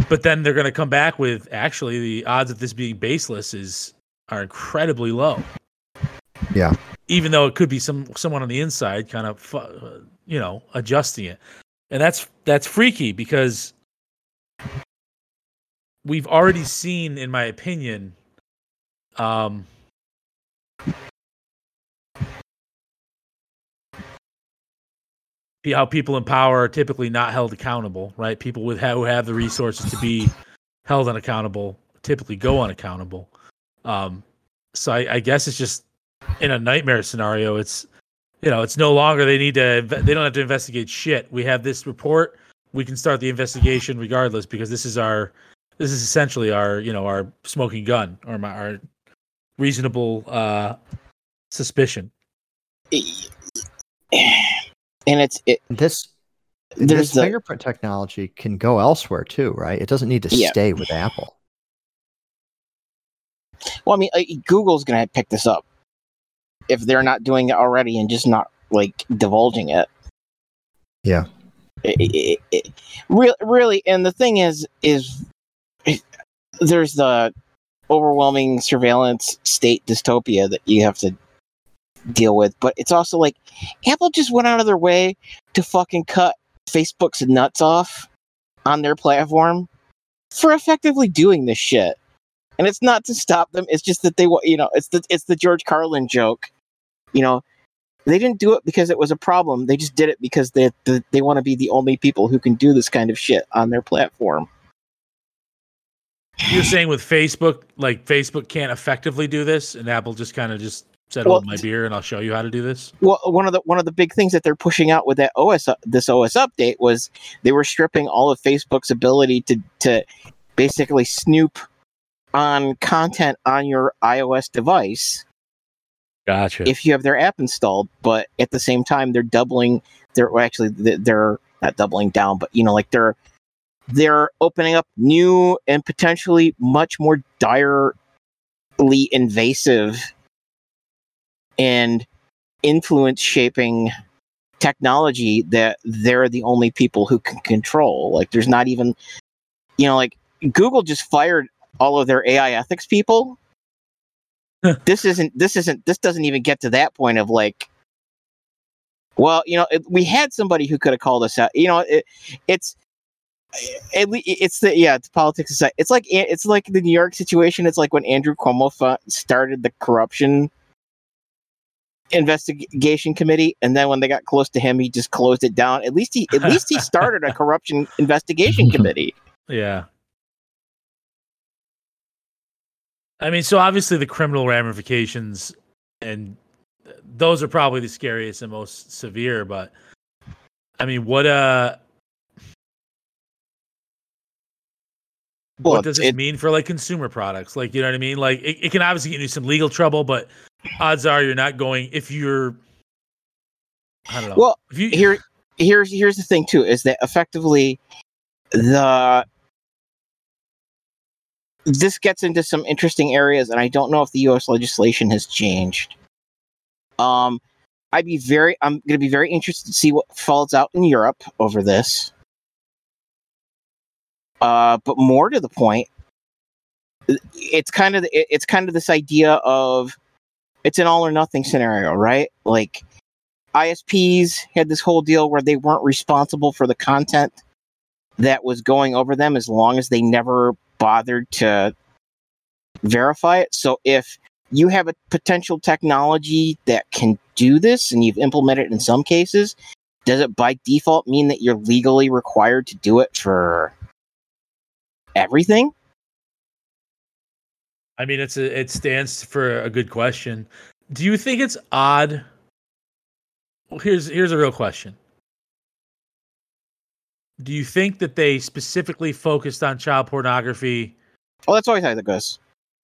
But then they're going to come back with actually the odds of this being baseless is are incredibly low. Yeah. Even though it could be some someone on the inside kind of uh, you know adjusting it, and that's that's freaky because we've already seen, in my opinion, um, how people in power are typically not held accountable, right? People with who have the resources to be held unaccountable typically go unaccountable. Um, so I, I guess it's just in a nightmare scenario. It's you know it's no longer they need to they don't have to investigate shit. We have this report. We can start the investigation regardless because this is our this is essentially our you know our smoking gun or my, our reasonable uh, suspicion. And it's it, This there's this the fingerprint technology can go elsewhere too, right? It doesn't need to Yeah. stay with Apple. well, I mean, uh, Google's gonna pick this up if they're not doing it already and just not like divulging it. Yeah. It, it, it, really, really, and the thing is, is there's the overwhelming surveillance state dystopia that you have to deal with, but it's also like Apple just went out of their way to fucking cut Facebook's nuts off on their platform for effectively doing this shit. And it's not to stop them; it's just that they, wa- you know, it's the it's the George Carlin joke. You know, they didn't do it because it was a problem. They just did it because they they, they want to be the only people who can do this kind of shit on their platform. You're saying with Facebook, like Facebook can't effectively do this, and Apple just kind of just said, Well, "Hold my beer, and I'll show you how to do this." Well, one of the one of the big things that they're pushing out with that OS this OS update was they were stripping all of Facebook's ability to to basically snoop on content on your iOS device Gotcha. if you have their app installed. But at the same time, they're doubling. They're actually they're not doubling down, but you know, like they're they're opening up new and potentially much more direly invasive and influence shaping technology that they're the only people who can control. Like, there's not even, you know, like Google just fired all of their AI ethics people. this isn't. This isn't. This doesn't even get to that point of like. Well, you know, it, we had somebody who could have called us out. You know, it, it's at least it's the yeah, it's politics aside. It's like it's like the New York situation. It's like when Andrew Cuomo started the corruption investigation committee, and then when they got close to him, he just closed it down. At least he at least he started a corruption investigation committee. Yeah. I mean, so obviously the criminal ramifications and those are probably the scariest and most severe, but I mean, what uh Well, what does this it- mean for like consumer products? Like, you know what I mean? Like it, it can obviously get you some legal trouble, but odds are you're not going if you're I don't know. Well, if you here here's here's the thing too is that effectively the this gets into some interesting areas and i don't know if the us legislation has changed um i'd be very i'm going to be very interested to see what falls out in europe over this uh but more to the point it's kind of it- it's kind of this idea of it's an all or nothing scenario right like ISPs had this whole deal where they weren't responsible for the content that was going over them as long as they never bothered to verify it. So if you have a potential technology that can do this and you've implemented it in some cases, does it by default mean that you're legally required to do it for everything? I mean, it's a, it stands for a good question. Do you think it's odd? Well, here's here's a real question. Do you think that they specifically focused on child pornography Oh, that's always how it goes.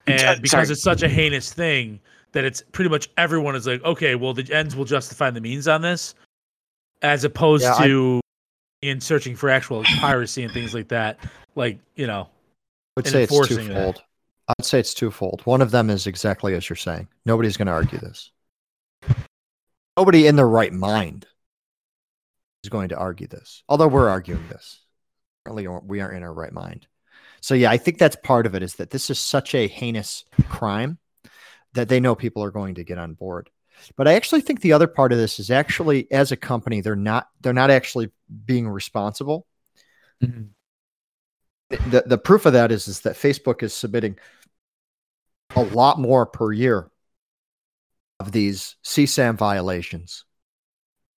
and Sorry. because it's such a heinous thing that it's pretty much everyone is like, okay, well, the ends will justify the means on this, as opposed Yeah, I- to in searching for actual piracy and things like that. Like, you know, I would say it's enforcing that. I'd say it's twofold. One of them is exactly as you're saying. Nobody's going to argue this. nobody in their right mind is going to argue this. Although we're arguing this, apparently we aren't in our right mind. So yeah, I think that's part of it. Is that this is such a heinous crime that they know people are going to get on board. But I actually think the other part of this is actually as a company, they're not they're not actually being responsible. Mm-hmm. The, the proof of that is, is that Facebook is submitting a lot more per year of these CSAM violations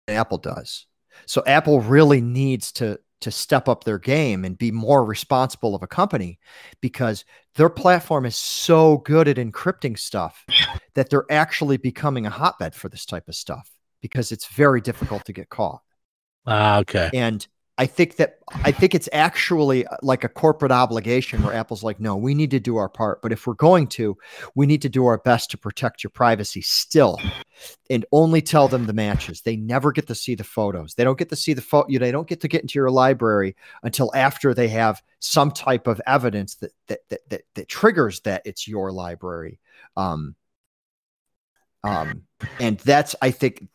than Apple does. So Apple really needs to to step up their game and be more responsible of a company because their platform is so good at encrypting stuff that they're actually becoming a hotbed for this type of stuff because it's very difficult to get caught. Ah, okay. And I think that I think it's actually uh, like a corporate obligation where Apple's like, no, we need to do our part. But if we're going to, we need to do our best to protect your privacy still and only tell them the matches. They never get to see the photos. They don't get to see the photo. They don't get to get into your library until after they have some type of evidence that that that that, that triggers that it's your library. Um, um, and that's I think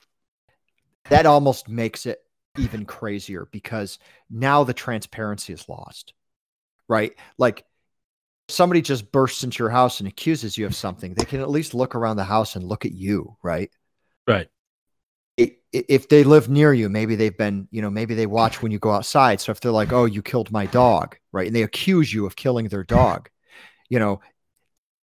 that almost makes it even crazier because now the transparency is lost, right? Like somebody just bursts into your house and accuses you of something, they can at least look around the house and look at you, right? Right. If they live near you, maybe they've been, you know, maybe they watch when you go outside. So if they're like, oh, you killed my dog, right? And they accuse you of killing their dog, you know,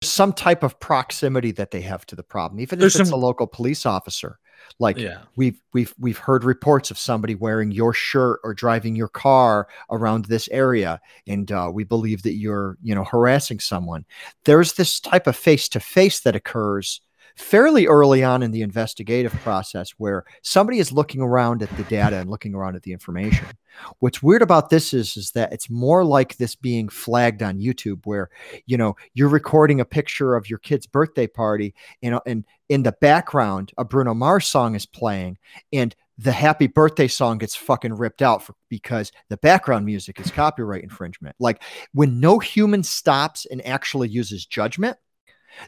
some type of proximity that they have to the problem, even There's if it's some, a local police officer. Like yeah. we've we've we've heard reports of somebody wearing your shirt or driving your car around this area, and uh, we believe that you're you know harassing someone. There's this type of face to face that occurs fairly early on in the investigative process where somebody is looking around at the data and looking around at the information. What's weird about this is, is that it's more like this being flagged on YouTube where, you know, you're recording a picture of your kid's birthday party and, uh, and in the background, a Bruno Mars song is playing and the happy birthday song gets fucking ripped out for, because the background music is copyright infringement. Like when no human stops and actually uses judgment,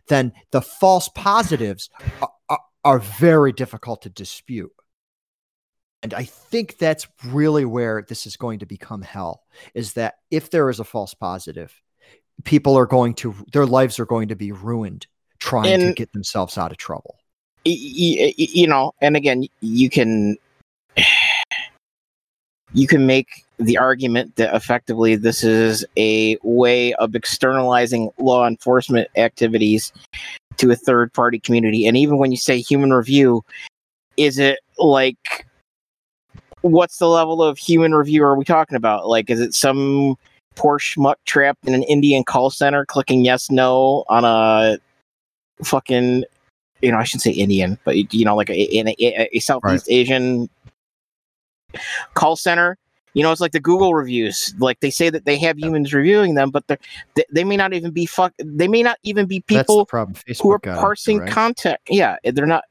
then the false positives are, are, are very difficult to dispute. And I think that's really where this is going to become hell is that if there is a false positive, people are going to, their lives are going to be ruined trying and, to get themselves out of trouble. You know, and again, you can, you can make the argument that effectively this is a way of externalizing law enforcement activities to a third party community. And even when you say human review, is it like what's the level of human review are we talking about? Like, is it some poor schmuck trapped in an Indian call center clicking yes, no on a fucking, you know, I shouldn't say Indian, but you know, like a, in a, a Southeast right. Asian call center you know, it's like the Google reviews. Like they say that they have humans reviewing them, but they they may not even be fuck. They may not even be people who are parsing right? content. Yeah, eh, they're not.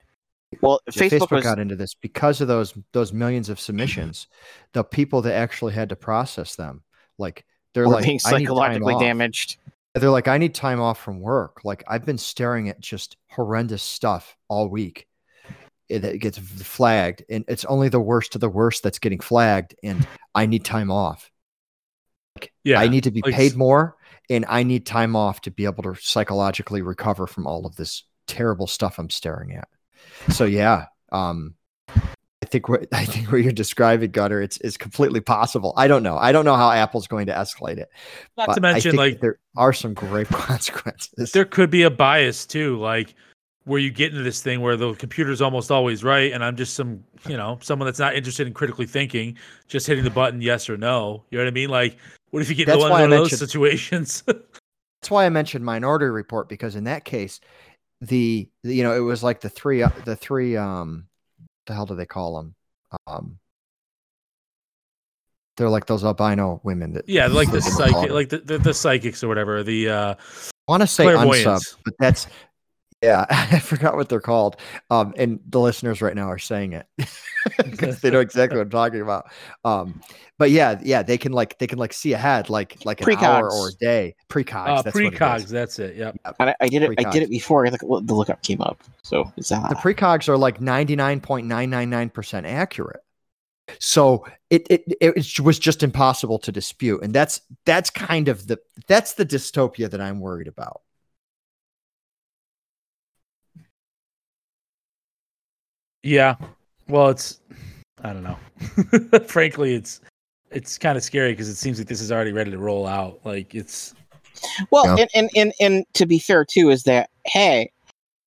Well, yeah, Facebook, Facebook was, got into this because of those those millions of submissions. the people that actually had to process them, like they're like being psychologically damaged. They're like, I need time off from work. Like I've been staring at just horrendous stuff all week it gets flagged and it's only the worst of the worst that's getting flagged and i need time off. Like, yeah i need to be like, paid more and i need time off to be able to psychologically recover from all of this terrible stuff i'm staring at. So yeah um i think what i think what you're describing Gunnar it's is completely possible. I don't know. I don't know how apple's going to escalate it not to mention like there are some grave consequences. There could be a bias too like where you get into this thing where the computer's almost always right and i'm just some you know someone that's not interested in critically thinking just hitting the button yes or no. You know what i mean? Like what if you get into one of those situations? That's why i mentioned minority report because in that case the, the, you know it was like the three uh, the three um the hell do they call them um they're like those albino women that yeah like the psychic like the, the, the psychics or whatever the uh I want to say unsub, but that's Yeah, I forgot what they're called. Um, and the listeners right now are saying it because they know exactly what I'm talking about. Um, but yeah, yeah, they can like they can like see ahead, like like an hour or a day. Precogs. Uh, that's what it precogs. That's it. Yep. And I, I did it. I did it before. I think the lookup came up. So it's uh, The precogs are like 99.999% accurate. So it, it it was just impossible to dispute. And that's that's kind of the that's the dystopia that I'm worried about. Yeah. Well, it's I don't know. Frankly, it's it's kind of scary because it seems like this is already ready to roll out. Like it's Well, Yeah. and, and and and to be fair too, is that hey,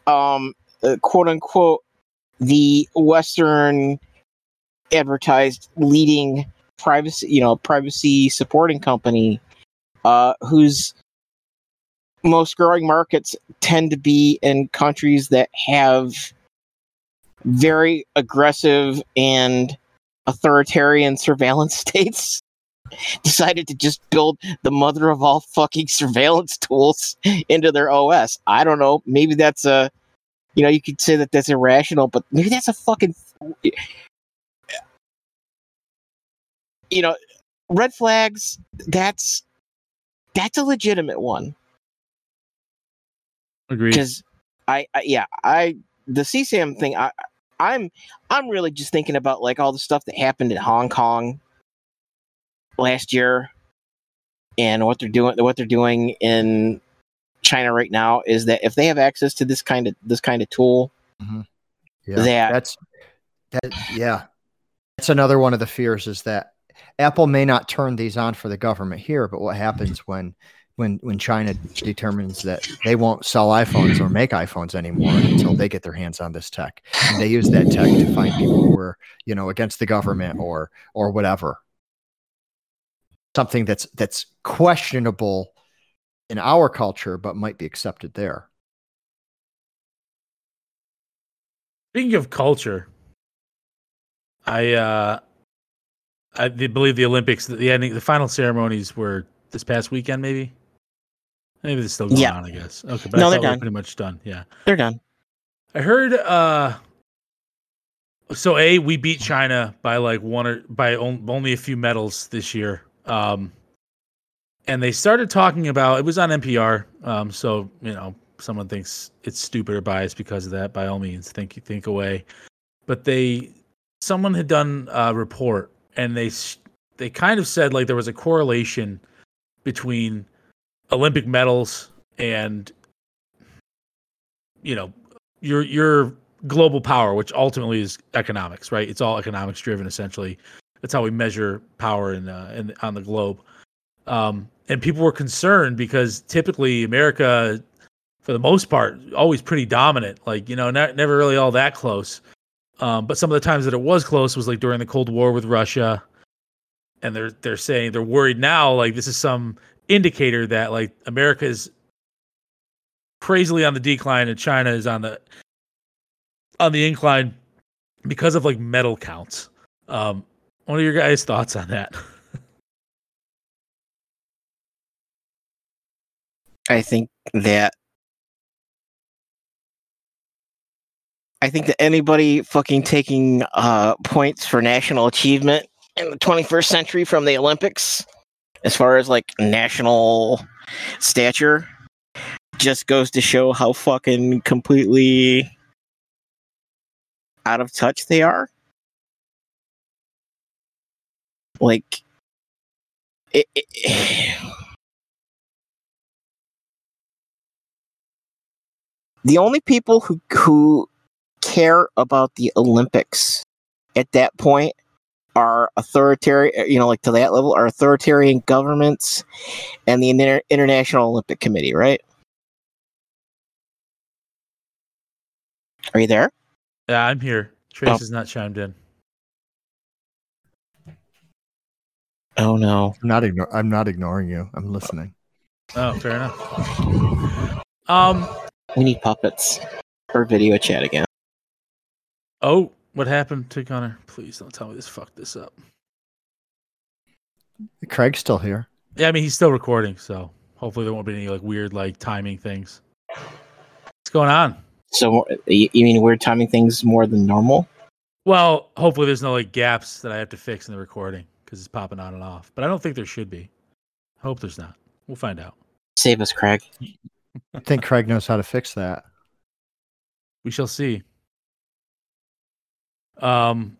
um, uh, quote unquote, the Western advertised leading privacy, you know, privacy supporting company, uh, whose most growing markets tend to be in countries that have very aggressive and authoritarian surveillance states decided to just build the mother of all fucking surveillance tools into their OS. I don't know. Maybe that's a, you know, you could say that that's irrational, but maybe that's a fucking, you know, red flags. That's that's a legitimate one agreed. because I, I, yeah, I the CSAM thing. I, I'm I'm really just thinking about like all the stuff that happened in Hong Kong last year, and what they're doing. What they're doing in China right now is that if they have access to this kind of this kind of tool, mm-hmm. Yeah. That- that's that yeah. That's another one of the fears is that Apple may not turn these on for the government here, but what happens when when when China determines that they won't sell iPhones or make iPhones anymore until they get their hands on this tech. And they use that tech to find people who are, you know, against the government or or whatever. Something that's that's questionable in our culture but might be accepted there. Speaking of culture, I uh I believe the Olympics the ending the final ceremonies were this past weekend maybe. Maybe they're still going Yeah. on, I guess. Okay, but No, I they're thought we were done. pretty much done. Yeah. they're done. I heard uh so a we beat China by like one or by on, only a few medals this year. Um and they started talking about it was on NPR. Um so, you know, someone thinks it's stupid or biased because of that by all means think think away. But they someone had done a report and they they kind of said like there was a correlation between Olympic medals and you know your your global power, which ultimately is economics, right? It's all economics driven, essentially. That's how we measure power in, uh, in on the globe. Um, and people were concerned because typically America, for the most part, always pretty dominant. Like you know, never really all that close. Um, but some of the times that it was close was like during the Cold War with Russia, and they're they're saying they're worried now. Like this is some indicator that like America is crazily on the decline and China is on the on the incline because of like medal counts. Um, what are your guys' thoughts on that? I think that I think that anybody fucking taking uh, points for national achievement in the 21st century from the Olympics, as far as like national stature, just goes to show how fucking completely out of touch they are. Like, it, it, the only people who who care about the Olympics at that point are authoritarian, you know, like to that level, are authoritarian governments and the Inter- International Olympic Committee, right? Are you there? Yeah, I'm here. Trace Oh. has not chimed in. Oh no. I'm not ignore I'm not ignoring you. I'm listening. Oh, fair enough. Um. We need puppets or video chat again. Oh, what happened to Connor? Please don't tell me this fucked this up. Craig's still here. Yeah, I mean he's still recording, so hopefully there won't be any like weird like timing things. What's going on? So you you mean we're timing things more than normal? Well, hopefully there's no like gaps that I have to fix in the recording because it's popping on and off. But I don't think there should be. I hope there's not. We'll find out. Save us, Craig. I think Craig knows how to fix that. We shall see. Um,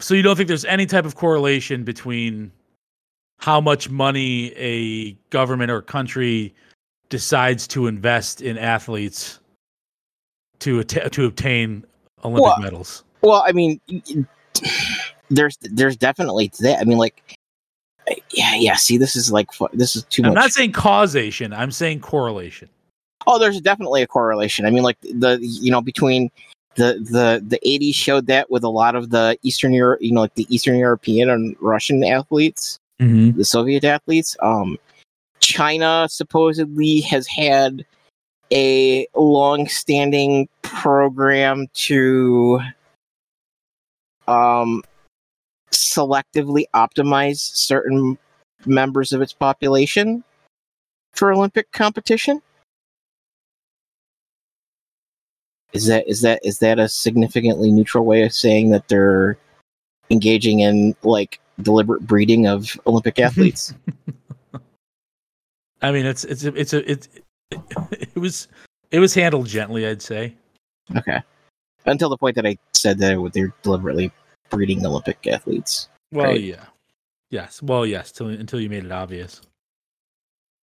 so you don't think there's any type of correlation between how much money a government or country decides to invest in athletes to atta- to obtain Olympic Well, medals? Well, I mean, there's there's definitely that. I mean, like, yeah, yeah. See, this is like this is too much. I'm much. not saying causation. I'm saying correlation. Oh, there's definitely a correlation. I mean, like the you know between the the the 80s showed that with a lot of the Eastern Europe, you know, like the Eastern European and Russian athletes, Mm-hmm. the Soviet athletes. Um, China supposedly has had a long-standing program to um selectively optimize certain members of its population for Olympic competition. Is that is that is that a significantly neutral way of saying that they're engaging in like deliberate breeding of Olympic athletes? I mean, it's it's a, it's a it's it was it was handled gently, I'd say. okay. Until the point that I said that they're deliberately breeding Olympic athletes. Well, Right. yeah, yes. Well, yes. Till, until you made it obvious.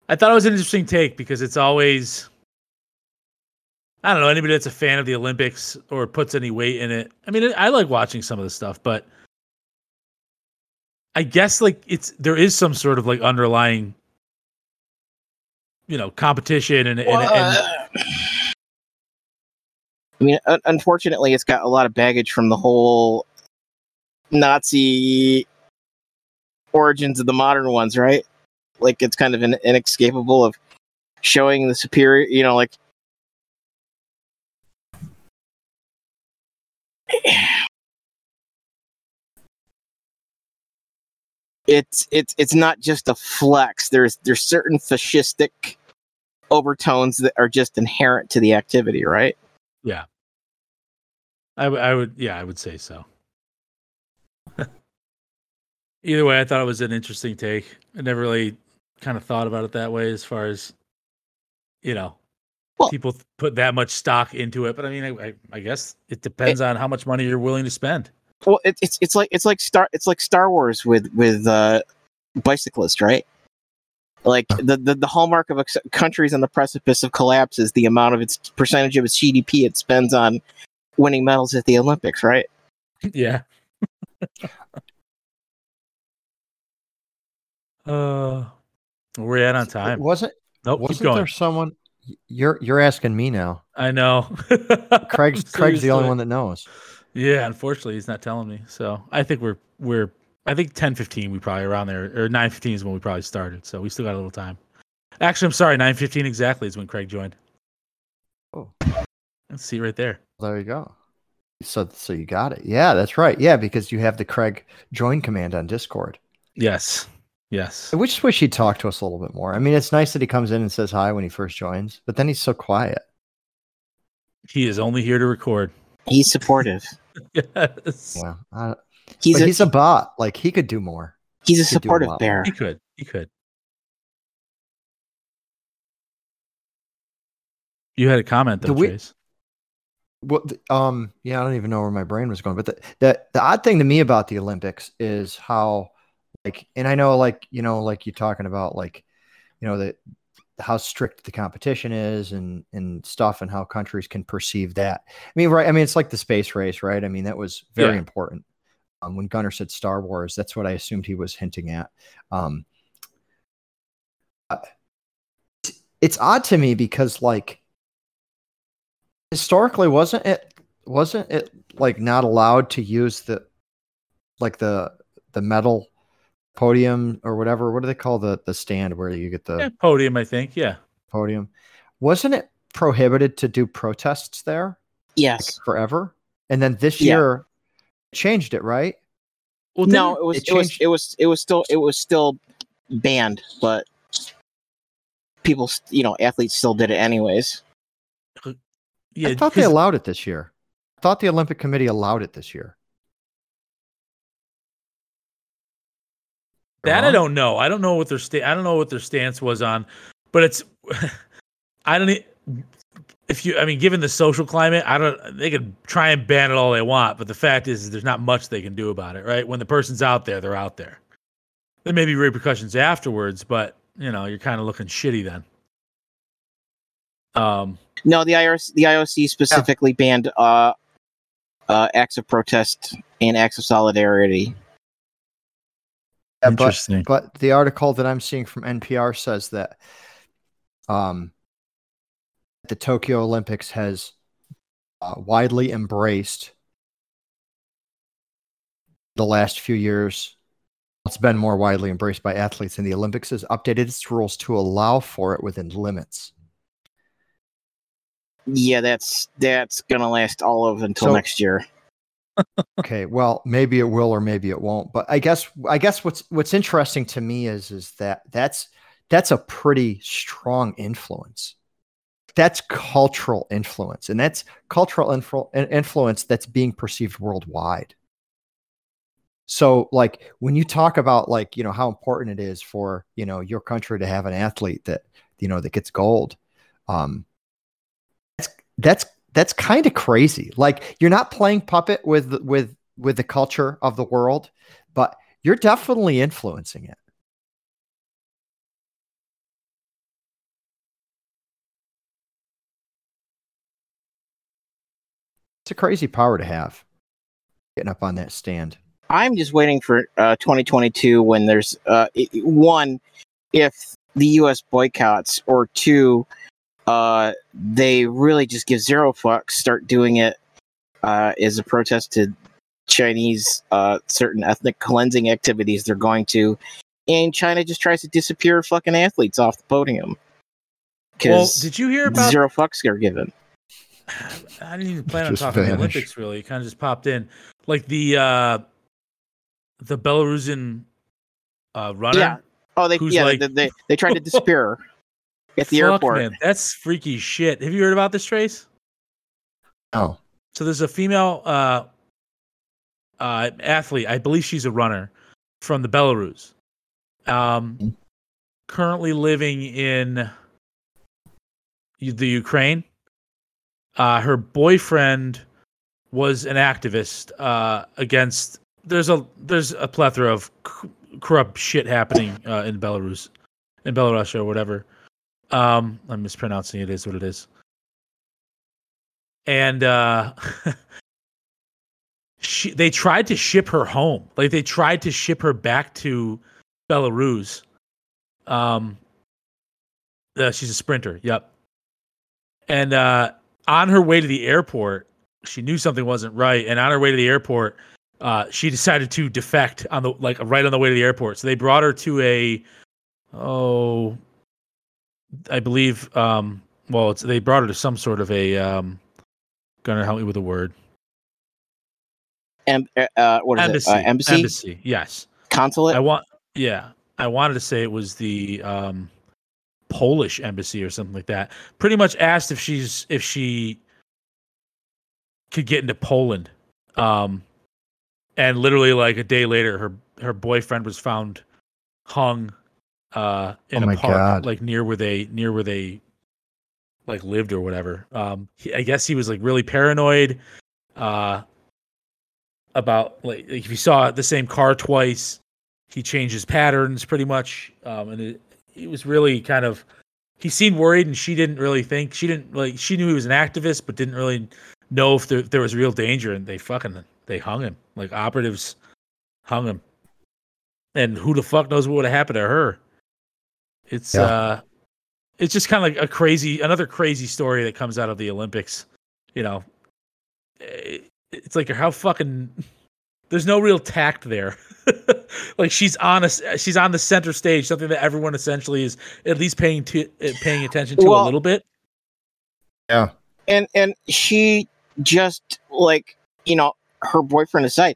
I thought it was an interesting take because it's always. I don't know anybody that's a fan of the Olympics or puts any weight in it. I mean, I like watching some of the stuff, but I guess like it's there is some sort of like underlying, you know, competition and and, and uh, I mean, un- unfortunately, it's got a lot of baggage from the whole Nazi origins of the modern ones, right? Like, it's kind of an inescapable of showing the superior, you know, like. It's it's it's not just a flex. There's there's certain fascistic overtones that are just inherent to the activity, right? Yeah. I, w- I would, yeah, I would say so. Either way, I thought it was an interesting take. I never really kind of thought about it that way, as far as you know, Well- people put that much stock into it. But I mean, I, I, I guess it depends on how much money you're willing to spend. Well, it, it's it's like it's like Star it's like Star Wars with with uh, bicyclists, right? Like the, the the hallmark of a c- countries on the precipice of collapse is the amount of its percentage of its GDP it spends on winning medals at the Olympics, right? yeah. uh, where we at on time? Wasn't Nope, keep wasn't going. there someone? You're you're asking me now. I know. Craig's Craig's the only one that knows. Yeah, unfortunately, he's not telling me. So I think we're we're I think ten fifteen we probably around there or nine fifteen is when we probably started. So we still got a little time. Actually, I'm sorry, nine fifteen exactly is when Craig joined. Oh. Let's see right there. There you go. So so you got it. Yeah, that's right. Yeah, because you have the Craig join command on Discord. Yes, yes. I just wish he'd talk to us a little bit more. I mean, it's nice that he comes in and says hi when he first joins, but then he's so quiet. He is only here to record. He's supportive. yes, Yeah, uh, He's but a, he's a bot. Like he could do more. he's a could do a supportive bear. he could. He could. You had a comment though, Do we- Chase. Well, th- um, yeah, I don't even know where my brain was going, but the, the the odd thing to me about the Olympics is how, like, and I know, like, you know, like you're talking about, like, you know, that how strict the competition is and and stuff, and how countries can perceive that. I mean, right? I mean, it's like the space race, right? I mean, that was very Yeah. important. Um, when Gunnar said Star Wars, that's what I assumed he was hinting at. Um, uh, it's odd to me because, like, historically wasn't it wasn't it like not allowed to use the like the the metal podium or whatever what do they call the the stand where you get the Yeah, podium, I think. Yeah. podium wasn't it prohibited to do protests there like, Yes. forever and then this Yeah. year changed it right Well, No, it was it it was it was it was still it was still banned, but people, you know, athletes still did it anyways. Uh, yeah, I thought they allowed it this year. I thought the Olympic Committee allowed it this year. That I don't know. I don't know what their sta- I don't know what their stance was on, but it's I don't. e- If you, I mean, given the social climate, I don't. They could try and ban it all they want, but the fact is, there's not much they can do about it, right? When the person's out there, they're out there. There may be repercussions afterwards, but you know, you're kind of looking shitty then. Um, No, the IRC, the IOC specifically banned uh, uh, acts of protest and acts of solidarity. Yeah, but. But the article that I'm seeing from NPR says that um, the Tokyo Olympics has uh, widely embraced the last few years. It's been more widely embraced by athletes, and the Olympics has updated its rules to allow for it within limits. Yeah, that's that's gonna last all of until So- next year. Okay well maybe it will or maybe it won't but i guess i guess what's what's interesting to me is is that that's that's a pretty strong influence. That's cultural influence and that's cultural influ- influence that's being perceived worldwide. So like when you talk about like you know how important it is for you know your country to have an athlete that you know that gets gold um that's that's that's kind of crazy like you're not playing puppet with with with the culture of the world but you're definitely influencing it it's a crazy power to have getting up on that stand I'm just waiting for uh, 2022 when there's uh, one, if the U.S. boycotts, or two, uh, they really just give zero fucks, start doing it uh, as a protest to Chinese uh, certain ethnic cleansing activities they're going to, and China just tries to disappear fucking athletes off the podium well, because did you hear about zero fucks are given. I didn't even plan on Just talking the. Olympics. Really, it kind of just popped in, like the uh the Belarusian uh, runner. Yeah. Oh, they Who's yeah like- they, they they tried to disappear at the Fuck, airport. man, that's freaky shit. Have you heard about this, Trace? oh So there's a female uh, uh, athlete. I believe she's a runner from the Belarus. Um, Mhm. currently living in the Ukraine. Uh, her boyfriend was an activist uh, against. There's a there's a plethora of c- corrupt shit happening uh, in Belarus, in Belarus or whatever. Um, I'm mispronouncing it. Is what it is. And uh, she they tried to ship her home. Like they tried to ship her back to Belarus. Um, uh, she's a sprinter. Yep. And uh, on her way to the airport, she knew something wasn't right. And on her way to the airport, uh, she decided to defect on the like right on the way to the airport. So they brought her to a oh, I believe um, well, it's, they brought her to some sort of a um, gonna help me with a word Em- uh, uh, what is embassy it? Uh, embassy? embassy yes Consulate? I want yeah I wanted to say it was the um, Polish embassy or something like that. Pretty much asked if she's if she could get into Poland. Um, and literally like a day later, her her boyfriend was found hung uh, in Oh a park, God. like near where they near where they like lived or whatever. Um, he, I guess he was like really paranoid uh, about like if you saw the same car twice, he changed his patterns pretty much, um, and it, it was really kind of he seemed worried, and she didn't really think she didn't like she knew he was an activist, but didn't really know if there, if there was real danger, and they fucking they hung him like operatives hung him, and who the fuck knows what would have happened to her? It's Yeah. uh, it's just kind of like a crazy another crazy story that comes out of the Olympics, you know. It- It's like how fucking there's no real tact there. like she's on a she's on the center stage, something that everyone essentially is at least paying to uh, paying attention to a little bit. yeah and and she just like you know her boyfriend aside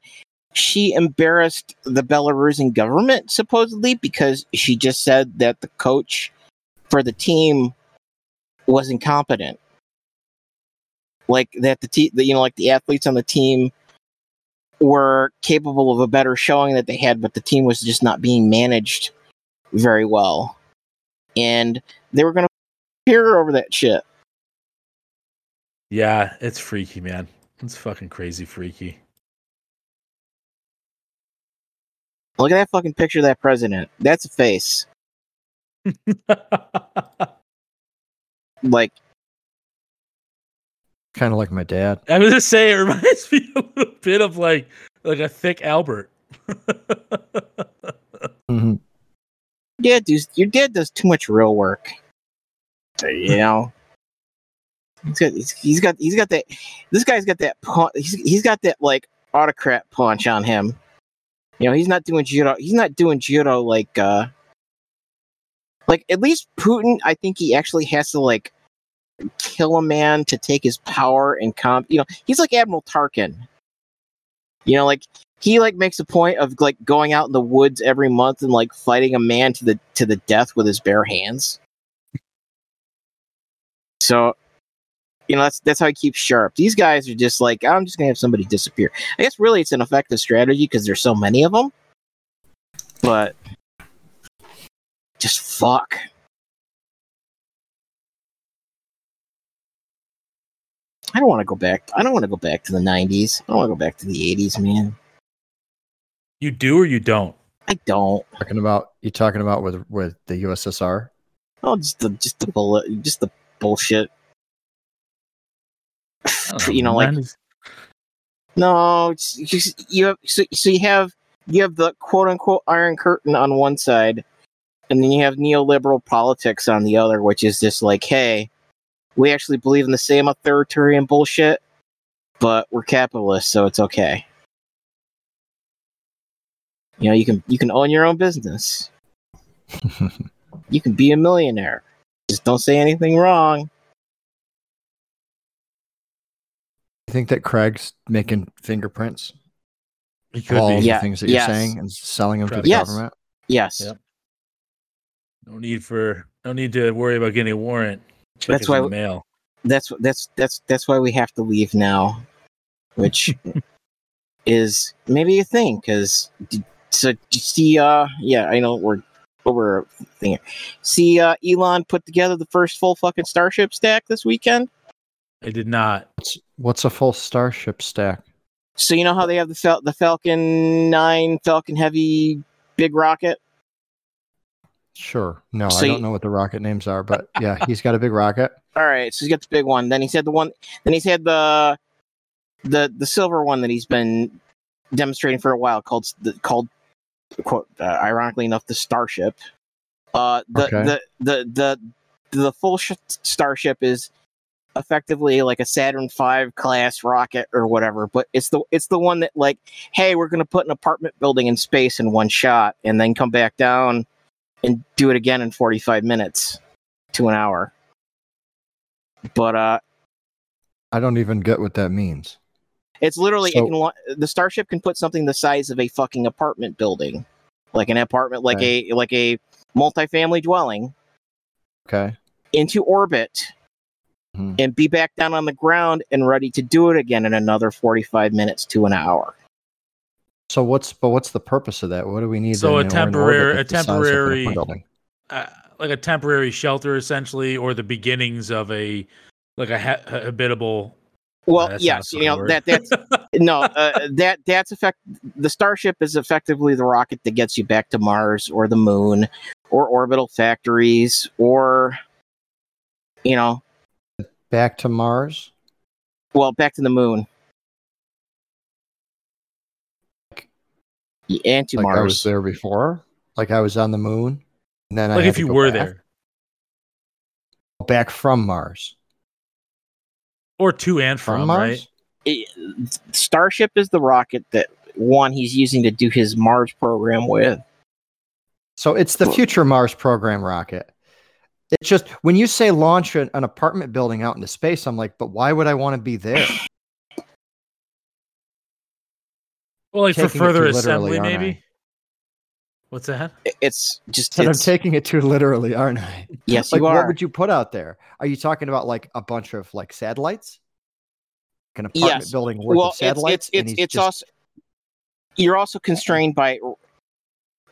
she embarrassed the belarusian government supposedly because she just said that the coach for the team was incompetent like that the te- the, you know like the athletes on the team were capable of a better showing that they had, but the team was just not being managed very well, and they were going to peer over that shit. Yeah, it's freaky, man. It's fucking crazy freaky. Look at that fucking picture of that president. That's a face. Like Kind of like my dad. I was gonna say it reminds me a little bit of like like a thick Albert. Mhm. yeah, dude, your dad does too much real work. So, you know, he's got he's, he's got he's got that. This guy's got that. He's he's got that like autocrat punch on him. You know, he's not doing judo. He's not doing judo like uh like at least Putin. I think he actually has to like kill a man to take his power and comp. You know, he's like Admiral Tarkin. You know, like he like makes a point of like going out in the woods every month and like fighting a man to the to the death with his bare hands. So, you know, that's that's how he keeps sharp. These guys are just like, I'm just gonna have somebody disappear. I guess really it's an effective strategy because there's so many of them. But just fuck. I don't want to go back. I don't want to go back to the 90s. I don't want to go back to the 80s, man. You do or you don't? I don't. Talking about you talking about with with the USSR. Oh, just the just the bullet, just the bullshit. Don't you know, like no, just, you have so, so you have you have the quote unquote Iron Curtain on one side, and then you have neoliberal politics on the other, which is just like, hey, we actually believe in the same authoritarian bullshit, but we're capitalists, so it's okay. You know, you can you can own your own business. You can be a millionaire. Just don't say anything wrong. Think that Craig's making fingerprints? It could all be. of Yeah, the things that you're saying and selling them to the Yes. government. Yes. Yep. No need for no need to worry about getting a warrant. Check That's is why in mail. that's that's that's that's why we have to leave now, which is maybe a thing because so do you see uh yeah I know we're what we're thinking. See uh Elon put together the first full fucking Starship stack this weekend. I did not. What's, what's a full starship stack? So you know how they have the Fal- the Falcon Nine Falcon Heavy big rocket. Sure. No, So I don't know what the rocket names are, but yeah, he's got a big rocket. All right, so he's got the big one. Then he's had the one. Then he's had the the the silver one that he's been demonstrating for a while, called the called quote uh, ironically enough the Starship. Uh, the Okay. the the the the full sh- Starship is effectively like a Saturn V class rocket or whatever, but it's the it's the one that like, hey, we're gonna put an apartment building in space in one shot and then come back down and do it again in forty five minutes to an hour. But uh, I don't even get what that means. it's literally So- it can, the starship can put something the size of a fucking apartment building, like an apartment, like a like a multifamily dwelling, Okay. into orbit Mhm. and be back down on the ground and ready to do it again in another forty five minutes to an hour. So what's but what's the purpose of that? What do we need? So a temporary- a the size of an temporary- building? uh, like a temporary shelter, essentially, or the beginnings of a like a ha- habitable. Well, that's not a yes, you know word. that that's no uh, that that's effect. The starship is effectively the rocket that gets you back to Mars or the moon or orbital factories or you know Back to Mars. well back to the moon and to like Mars. I was there before. Like I was on the moon. And then I like had if you were back- there, Back from Mars. or to and From, from, Mars? right? It- Starship is the rocket that one he's using to do his Mars program with. So it's the future Mars program rocket. It's just when you say launch an, an apartment building out into space, I'm like, but why would I want to be there? Well, like for taking it further assembly, aren't maybe. What's that? It's just But I'm taking it too literally, aren't I? yes, Like, you what would you put out there? Are you talking about like a bunch of like satellites? an apartment Yes. building worth well, of satellites. it's and it's he's it's, it's just- also you're also constrained by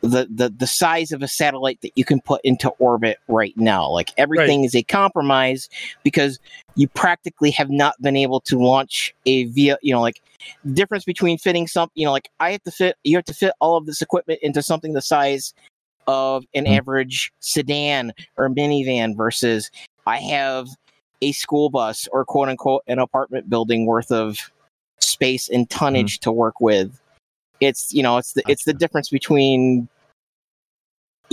the, the the size of a satellite that you can put into orbit right now. Like everything is a compromise because you practically have not been able to launch a via. You know, like the difference between fitting some. You know, like I have to fit. You have to fit all of this equipment into something the size of an Hmm. average sedan or minivan versus I have a school bus or quote unquote an apartment building worth of space and tonnage to work with. It's you know it's the it's the difference between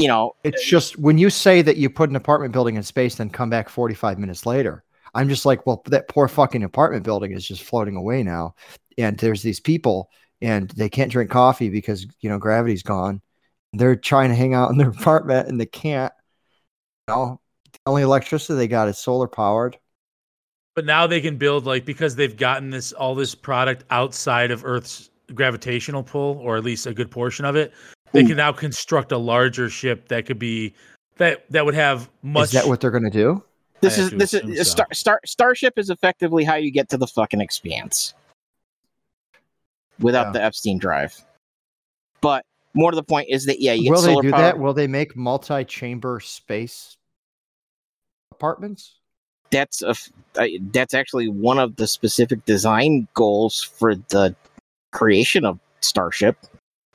you know It's just when you say that you put an apartment building in space, then come back 45 minutes later. I'm just like, well, that poor fucking apartment building is just floating away now. And there's these people and they can't drink coffee because, you know, gravity's gone. They're trying to hang out in their apartment and they can't. You know, the only electricity they got is solar powered. But now they can build like because they've gotten this all this product outside of Earth's gravitational pull, or at least a good portion of it. They Ooh. can now construct a larger ship that could be that that would have much. Is that what they're going to do? this I is this is so. star, star starship is effectively how you get to the fucking expanse without Yeah. the Epstein drive. But more to the point is that yeah, you get Will they do power. that? Will they make multi chamber space apartments? that's a f- uh, that's actually one of the specific design goals for the creation of Starship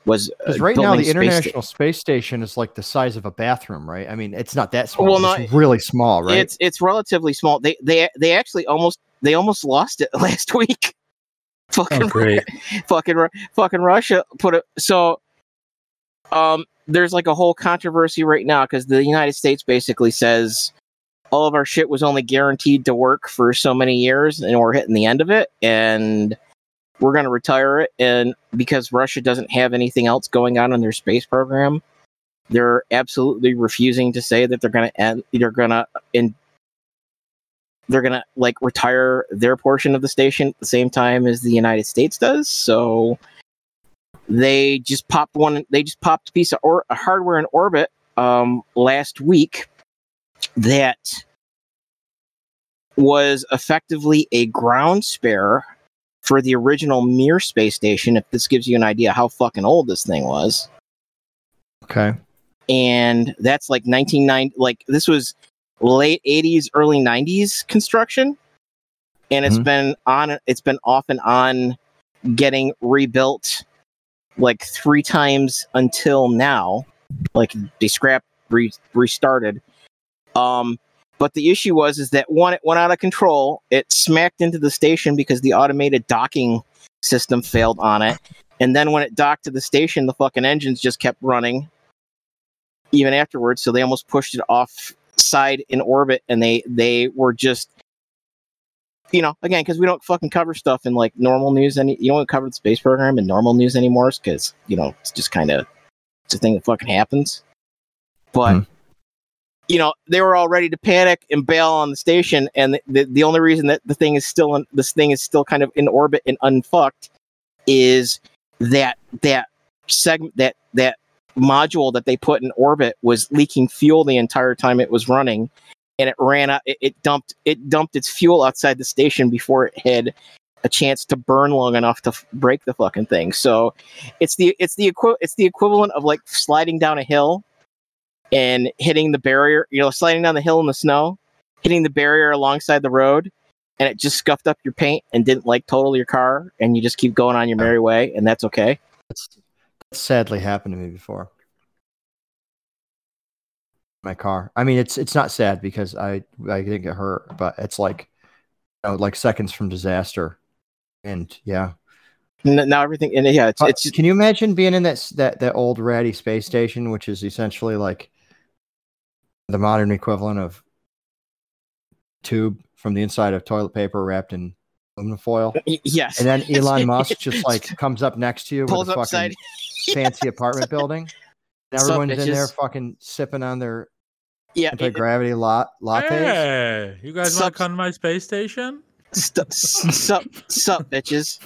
was uh, Because right now the space sta- International Space Station is like the size of a bathroom, right? I mean, it's not that small. Well, Well, no, it's really small, right? It's it's relatively small. They they they actually almost they almost lost it last week. Fucking Oh, great. fucking fucking Russia put it so um there's like a whole controversy right now because the United States basically says all of our shit was only guaranteed to work for so many years and we're hitting the end of it and we're going to retire it and because Russia doesn't have anything else going on in their space program they're absolutely refusing to say that they're going to end they're going to in they're going to like retire their portion of the station at the same time as the United States does so they just popped one they just popped a piece of or- hardware in orbit um last week that was effectively a ground spare for the original Mir space station if this gives you an idea how fucking old this thing was okay. and that's like 1990 like this was late 80s early 90s construction and it's Mhm. been on it's been off and on getting rebuilt like three times until now like they scrapped re- restarted um but the issue was is that one it went out of control. It smacked into the station because the automated docking system failed on it. And then when it docked to the station the fucking engines just kept running even afterwards. So they almost pushed it off side in orbit and they they were just you know again because we don't fucking cover stuff in like normal news any you don't cover the space program in normal news anymore because you know it's just kind of it's a thing that fucking happens. But Hmm. You know they were all ready to panic and bail on the station and the, the, only reason that the thing is still in this thing is still kind of in orbit and unfucked is that that segment that that module that they put in orbit was leaking fuel the entire time it was running and it ran out it, it dumped it dumped its fuel outside the station before it had a chance to burn long enough to f- break the fucking thing. So it's the it's the equi- it's the equivalent of like sliding down a hill and hitting the barrier you know sliding down the hill in the snow hitting the barrier alongside the road and it just scuffed up your paint and didn't like total your car and you just keep going on your merry way and that's okay That's, that's sadly happened to me before. My car. I mean, it's it's not sad because I I didn't get hurt, but it's like you know, like seconds from disaster. And yeah, now everything and yeah it's it's can you imagine being in that that that old ratty space station, which is essentially like the modern equivalent of tube from the inside of toilet paper wrapped in aluminum foil, yes and then Elon Musk just like comes up next to you pulls with a upside fucking fancy apartment building, and Sup, everyone's in there bitches? fucking sipping on their yeah anti gravity lot lattes. Hey, you guys want to come to my space station? Sup, sup, sup, bitches.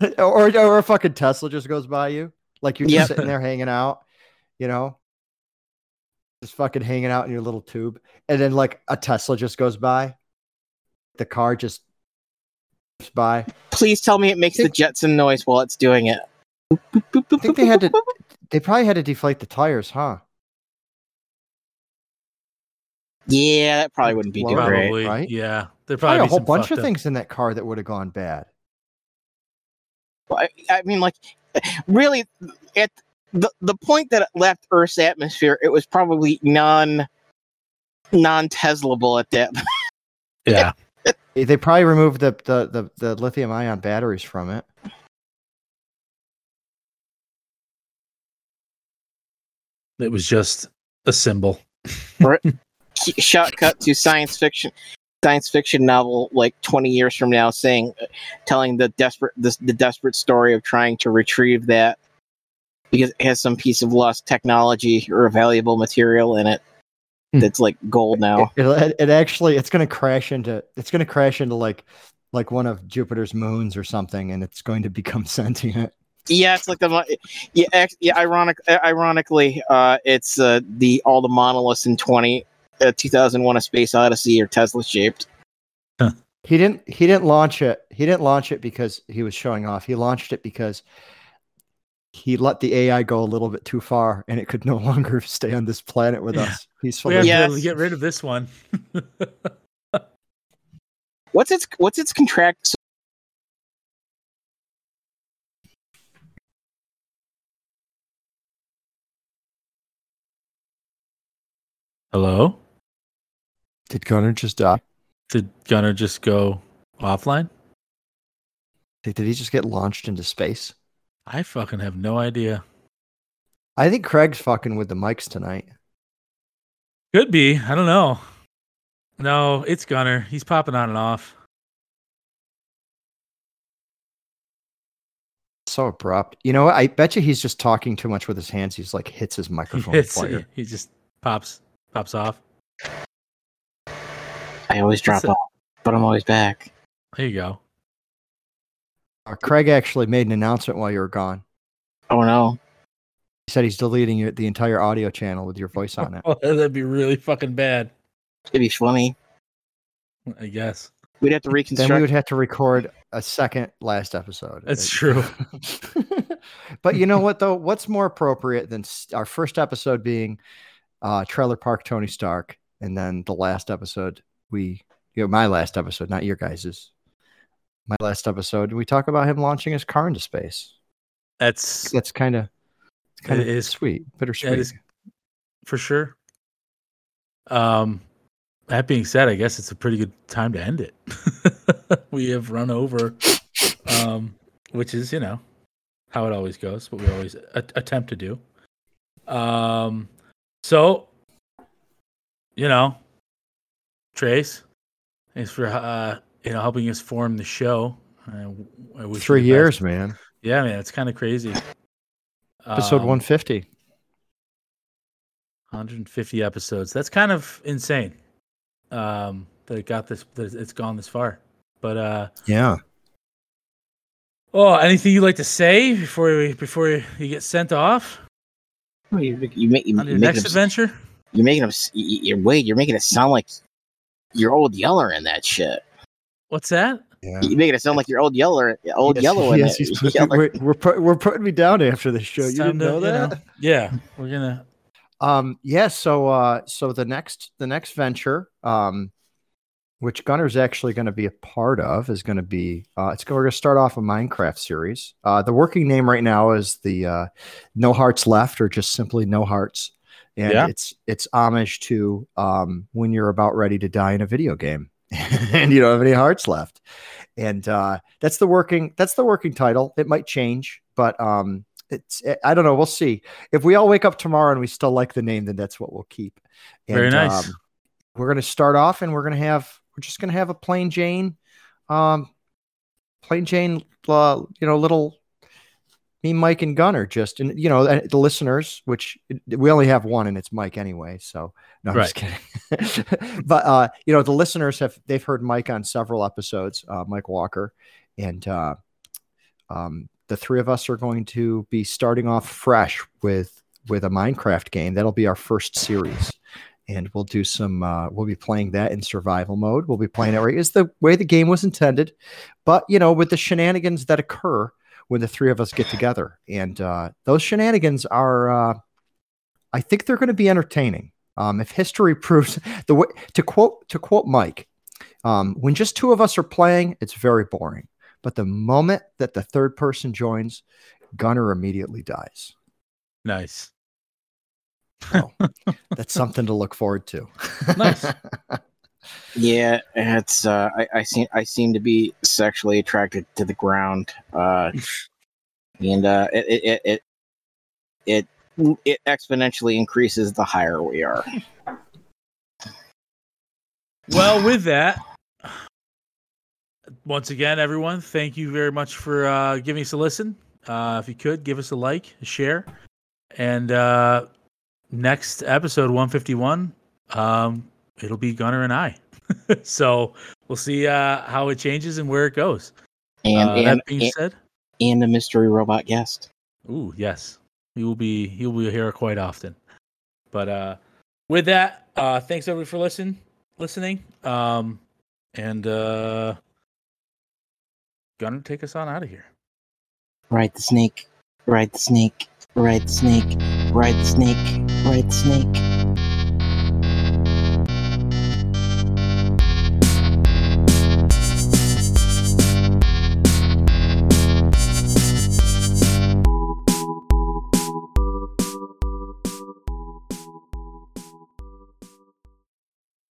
or or a fucking Tesla just goes by you, like you're just Yep. sitting there hanging out, you know, just fucking hanging out in your little tube, and then like a Tesla just goes by, the car just by. Please tell me it makes the Jetson noise while it's doing it. I think they had to. They probably had to deflate the tires, huh? Yeah, that probably wouldn't be too great. Right? yeah. There Probably probably a whole bunch of up- things in that car that would have gone bad. Well, I, I mean, like, really, at the the point that it left Earth's atmosphere, it was probably non non Teslable at that. Yeah, They probably removed the the the, the lithium ion batteries from it. it was just a symbol. Shot cut to science fiction science fiction novel like 20 years from now saying uh, telling the desperate this, the desperate story of trying to retrieve that because it has some piece of lost technology or a valuable material in it Hmm. that's like gold now It, it, it actually it's going to crash into it's going to crash into like like one of Jupiter's moons or something, and it's going to become sentient. yeah it's like the yeah yeah ironic uh, ironically uh it's uh the all the monoliths in 20 uh, 2001 a space odyssey are tesla shaped He didn't he didn't launch it. He didn't launch it because he was showing off. He launched it because he let the AI go a little bit too far, and it could no longer stay on this planet with Yeah. us We peacefully. have Yes. to get rid of this one. what's its what's its contract Hello? Did Gunnar just die? Did Gunnar just go offline? Did did he just get launched into space? I fucking have no idea. I think Craig's fucking with the mics tonight. Could be. I don't know. No, it's Gunnar. He's popping on and off. So abrupt. You know what? I bet you he's just talking too much with his hands. He's like hits his He, microphone hits, he just pops pops off. i always drop It's a- off but i'm always back There you go. Uh, Craig actually made an announcement while you were gone. oh no He said he's deleting your, the entire audio channel with your voice on it. Oh, that'd be really fucking bad. it'd be funny I guess. we'd have to reconstruct. then we would have to record a second last episode. That's It- true. but you know what though? What's more appropriate than s- our first episode being uh, Trailer Park Tony Stark, and then the last episode we, you know, my last episode, not your guys's. My last episode, we talk about him launching his car into space. That's That's kind of kind of is- sweet, bittersweet. is for sure. Um that being said, I guess it's a pretty good time to end it. we have run over um which is, you know, how it always goes, what we always a- attempt to do. Um so you know, Trace, thanks for uh you know helping us form the show. I, I wish Three years, best. man. Yeah, man, it's kind of crazy. Episode Um, 150. 150 episodes. That's kind of insane. Um, that it got this, that it's gone this far. But uh, Yeah. oh, anything you'd like to say before we, before you get sent off Oh, you, you make you, on your you next adventure? you're making him s- y- y- you're wait you're making it sound like you're old yeller in that shit What's that? Yeah. you're making it sound like you're old yeller old Yes, yellow in yes, he's put- Yeller. we're, we're, put, we're putting me down after the show. It's You didn't know to, you that? Yeah, we're gonna. Um, yeah, so uh so the next the next venture, um, which Gunnar's actually going to be a part of, is going to be uh it's we're going to start off a Minecraft series. Uh the working name right now is the uh No Hearts Left or just simply No Hearts. And Yeah. it's it's homage to um when you're about ready to die in a video game and you don't have any hearts left. And uh that's the working that's the working title. It might change, but um it's I don't know, we'll see if we all wake up tomorrow and we still like the name, then that's what we'll keep. And, Very nice. Um, we're going to start off and we're going to have, we're just going to have a plain Jane, um, plain Jane, uh, you know, little me, Mike, and Gunnar. Just and you know the listeners, which we only have one, and it's Mike anyway. So no, I'm just kidding. but uh, you know, the listeners have they've heard Mike on several episodes, uh, Mike Walker, and uh, um, the three of us are going to be starting off fresh with with a Minecraft game. That'll be our first series, and we'll do some. Uh, we'll be playing that in survival mode. We'll be playing it right as the way the game was intended, but you know, with the shenanigans that occur when the three of us get together, and uh, those shenanigans are. Uh, I think they're going to be entertaining. Um, if history proves the way to quote to quote Mike, um, when just two of us are playing, it's very boring. But the moment that the third person joins, Gunnar immediately dies. Nice. So that's something to look forward to. Nice. Yeah, it's uh, I, I seem I seem to be sexually attracted to the ground, uh, and uh, it, it it it it exponentially increases the higher we are. Well, with that, once again, everyone, thank you very much for uh, giving us a listen. Uh, if you could, give us a like, a share, and uh, next episode 151, um, it'll be Gunnar and I. so we'll see uh, how it changes and where it goes. And Uh, and, that being and said, and a mystery robot guest. Ooh, yes. He will be he will be here quite often. But uh with that, uh thanks everybody for listen listening. Um and uh gonna take us on out of here. Ride the snake, ride the snake, ride the snake, ride the snake, ride the snake.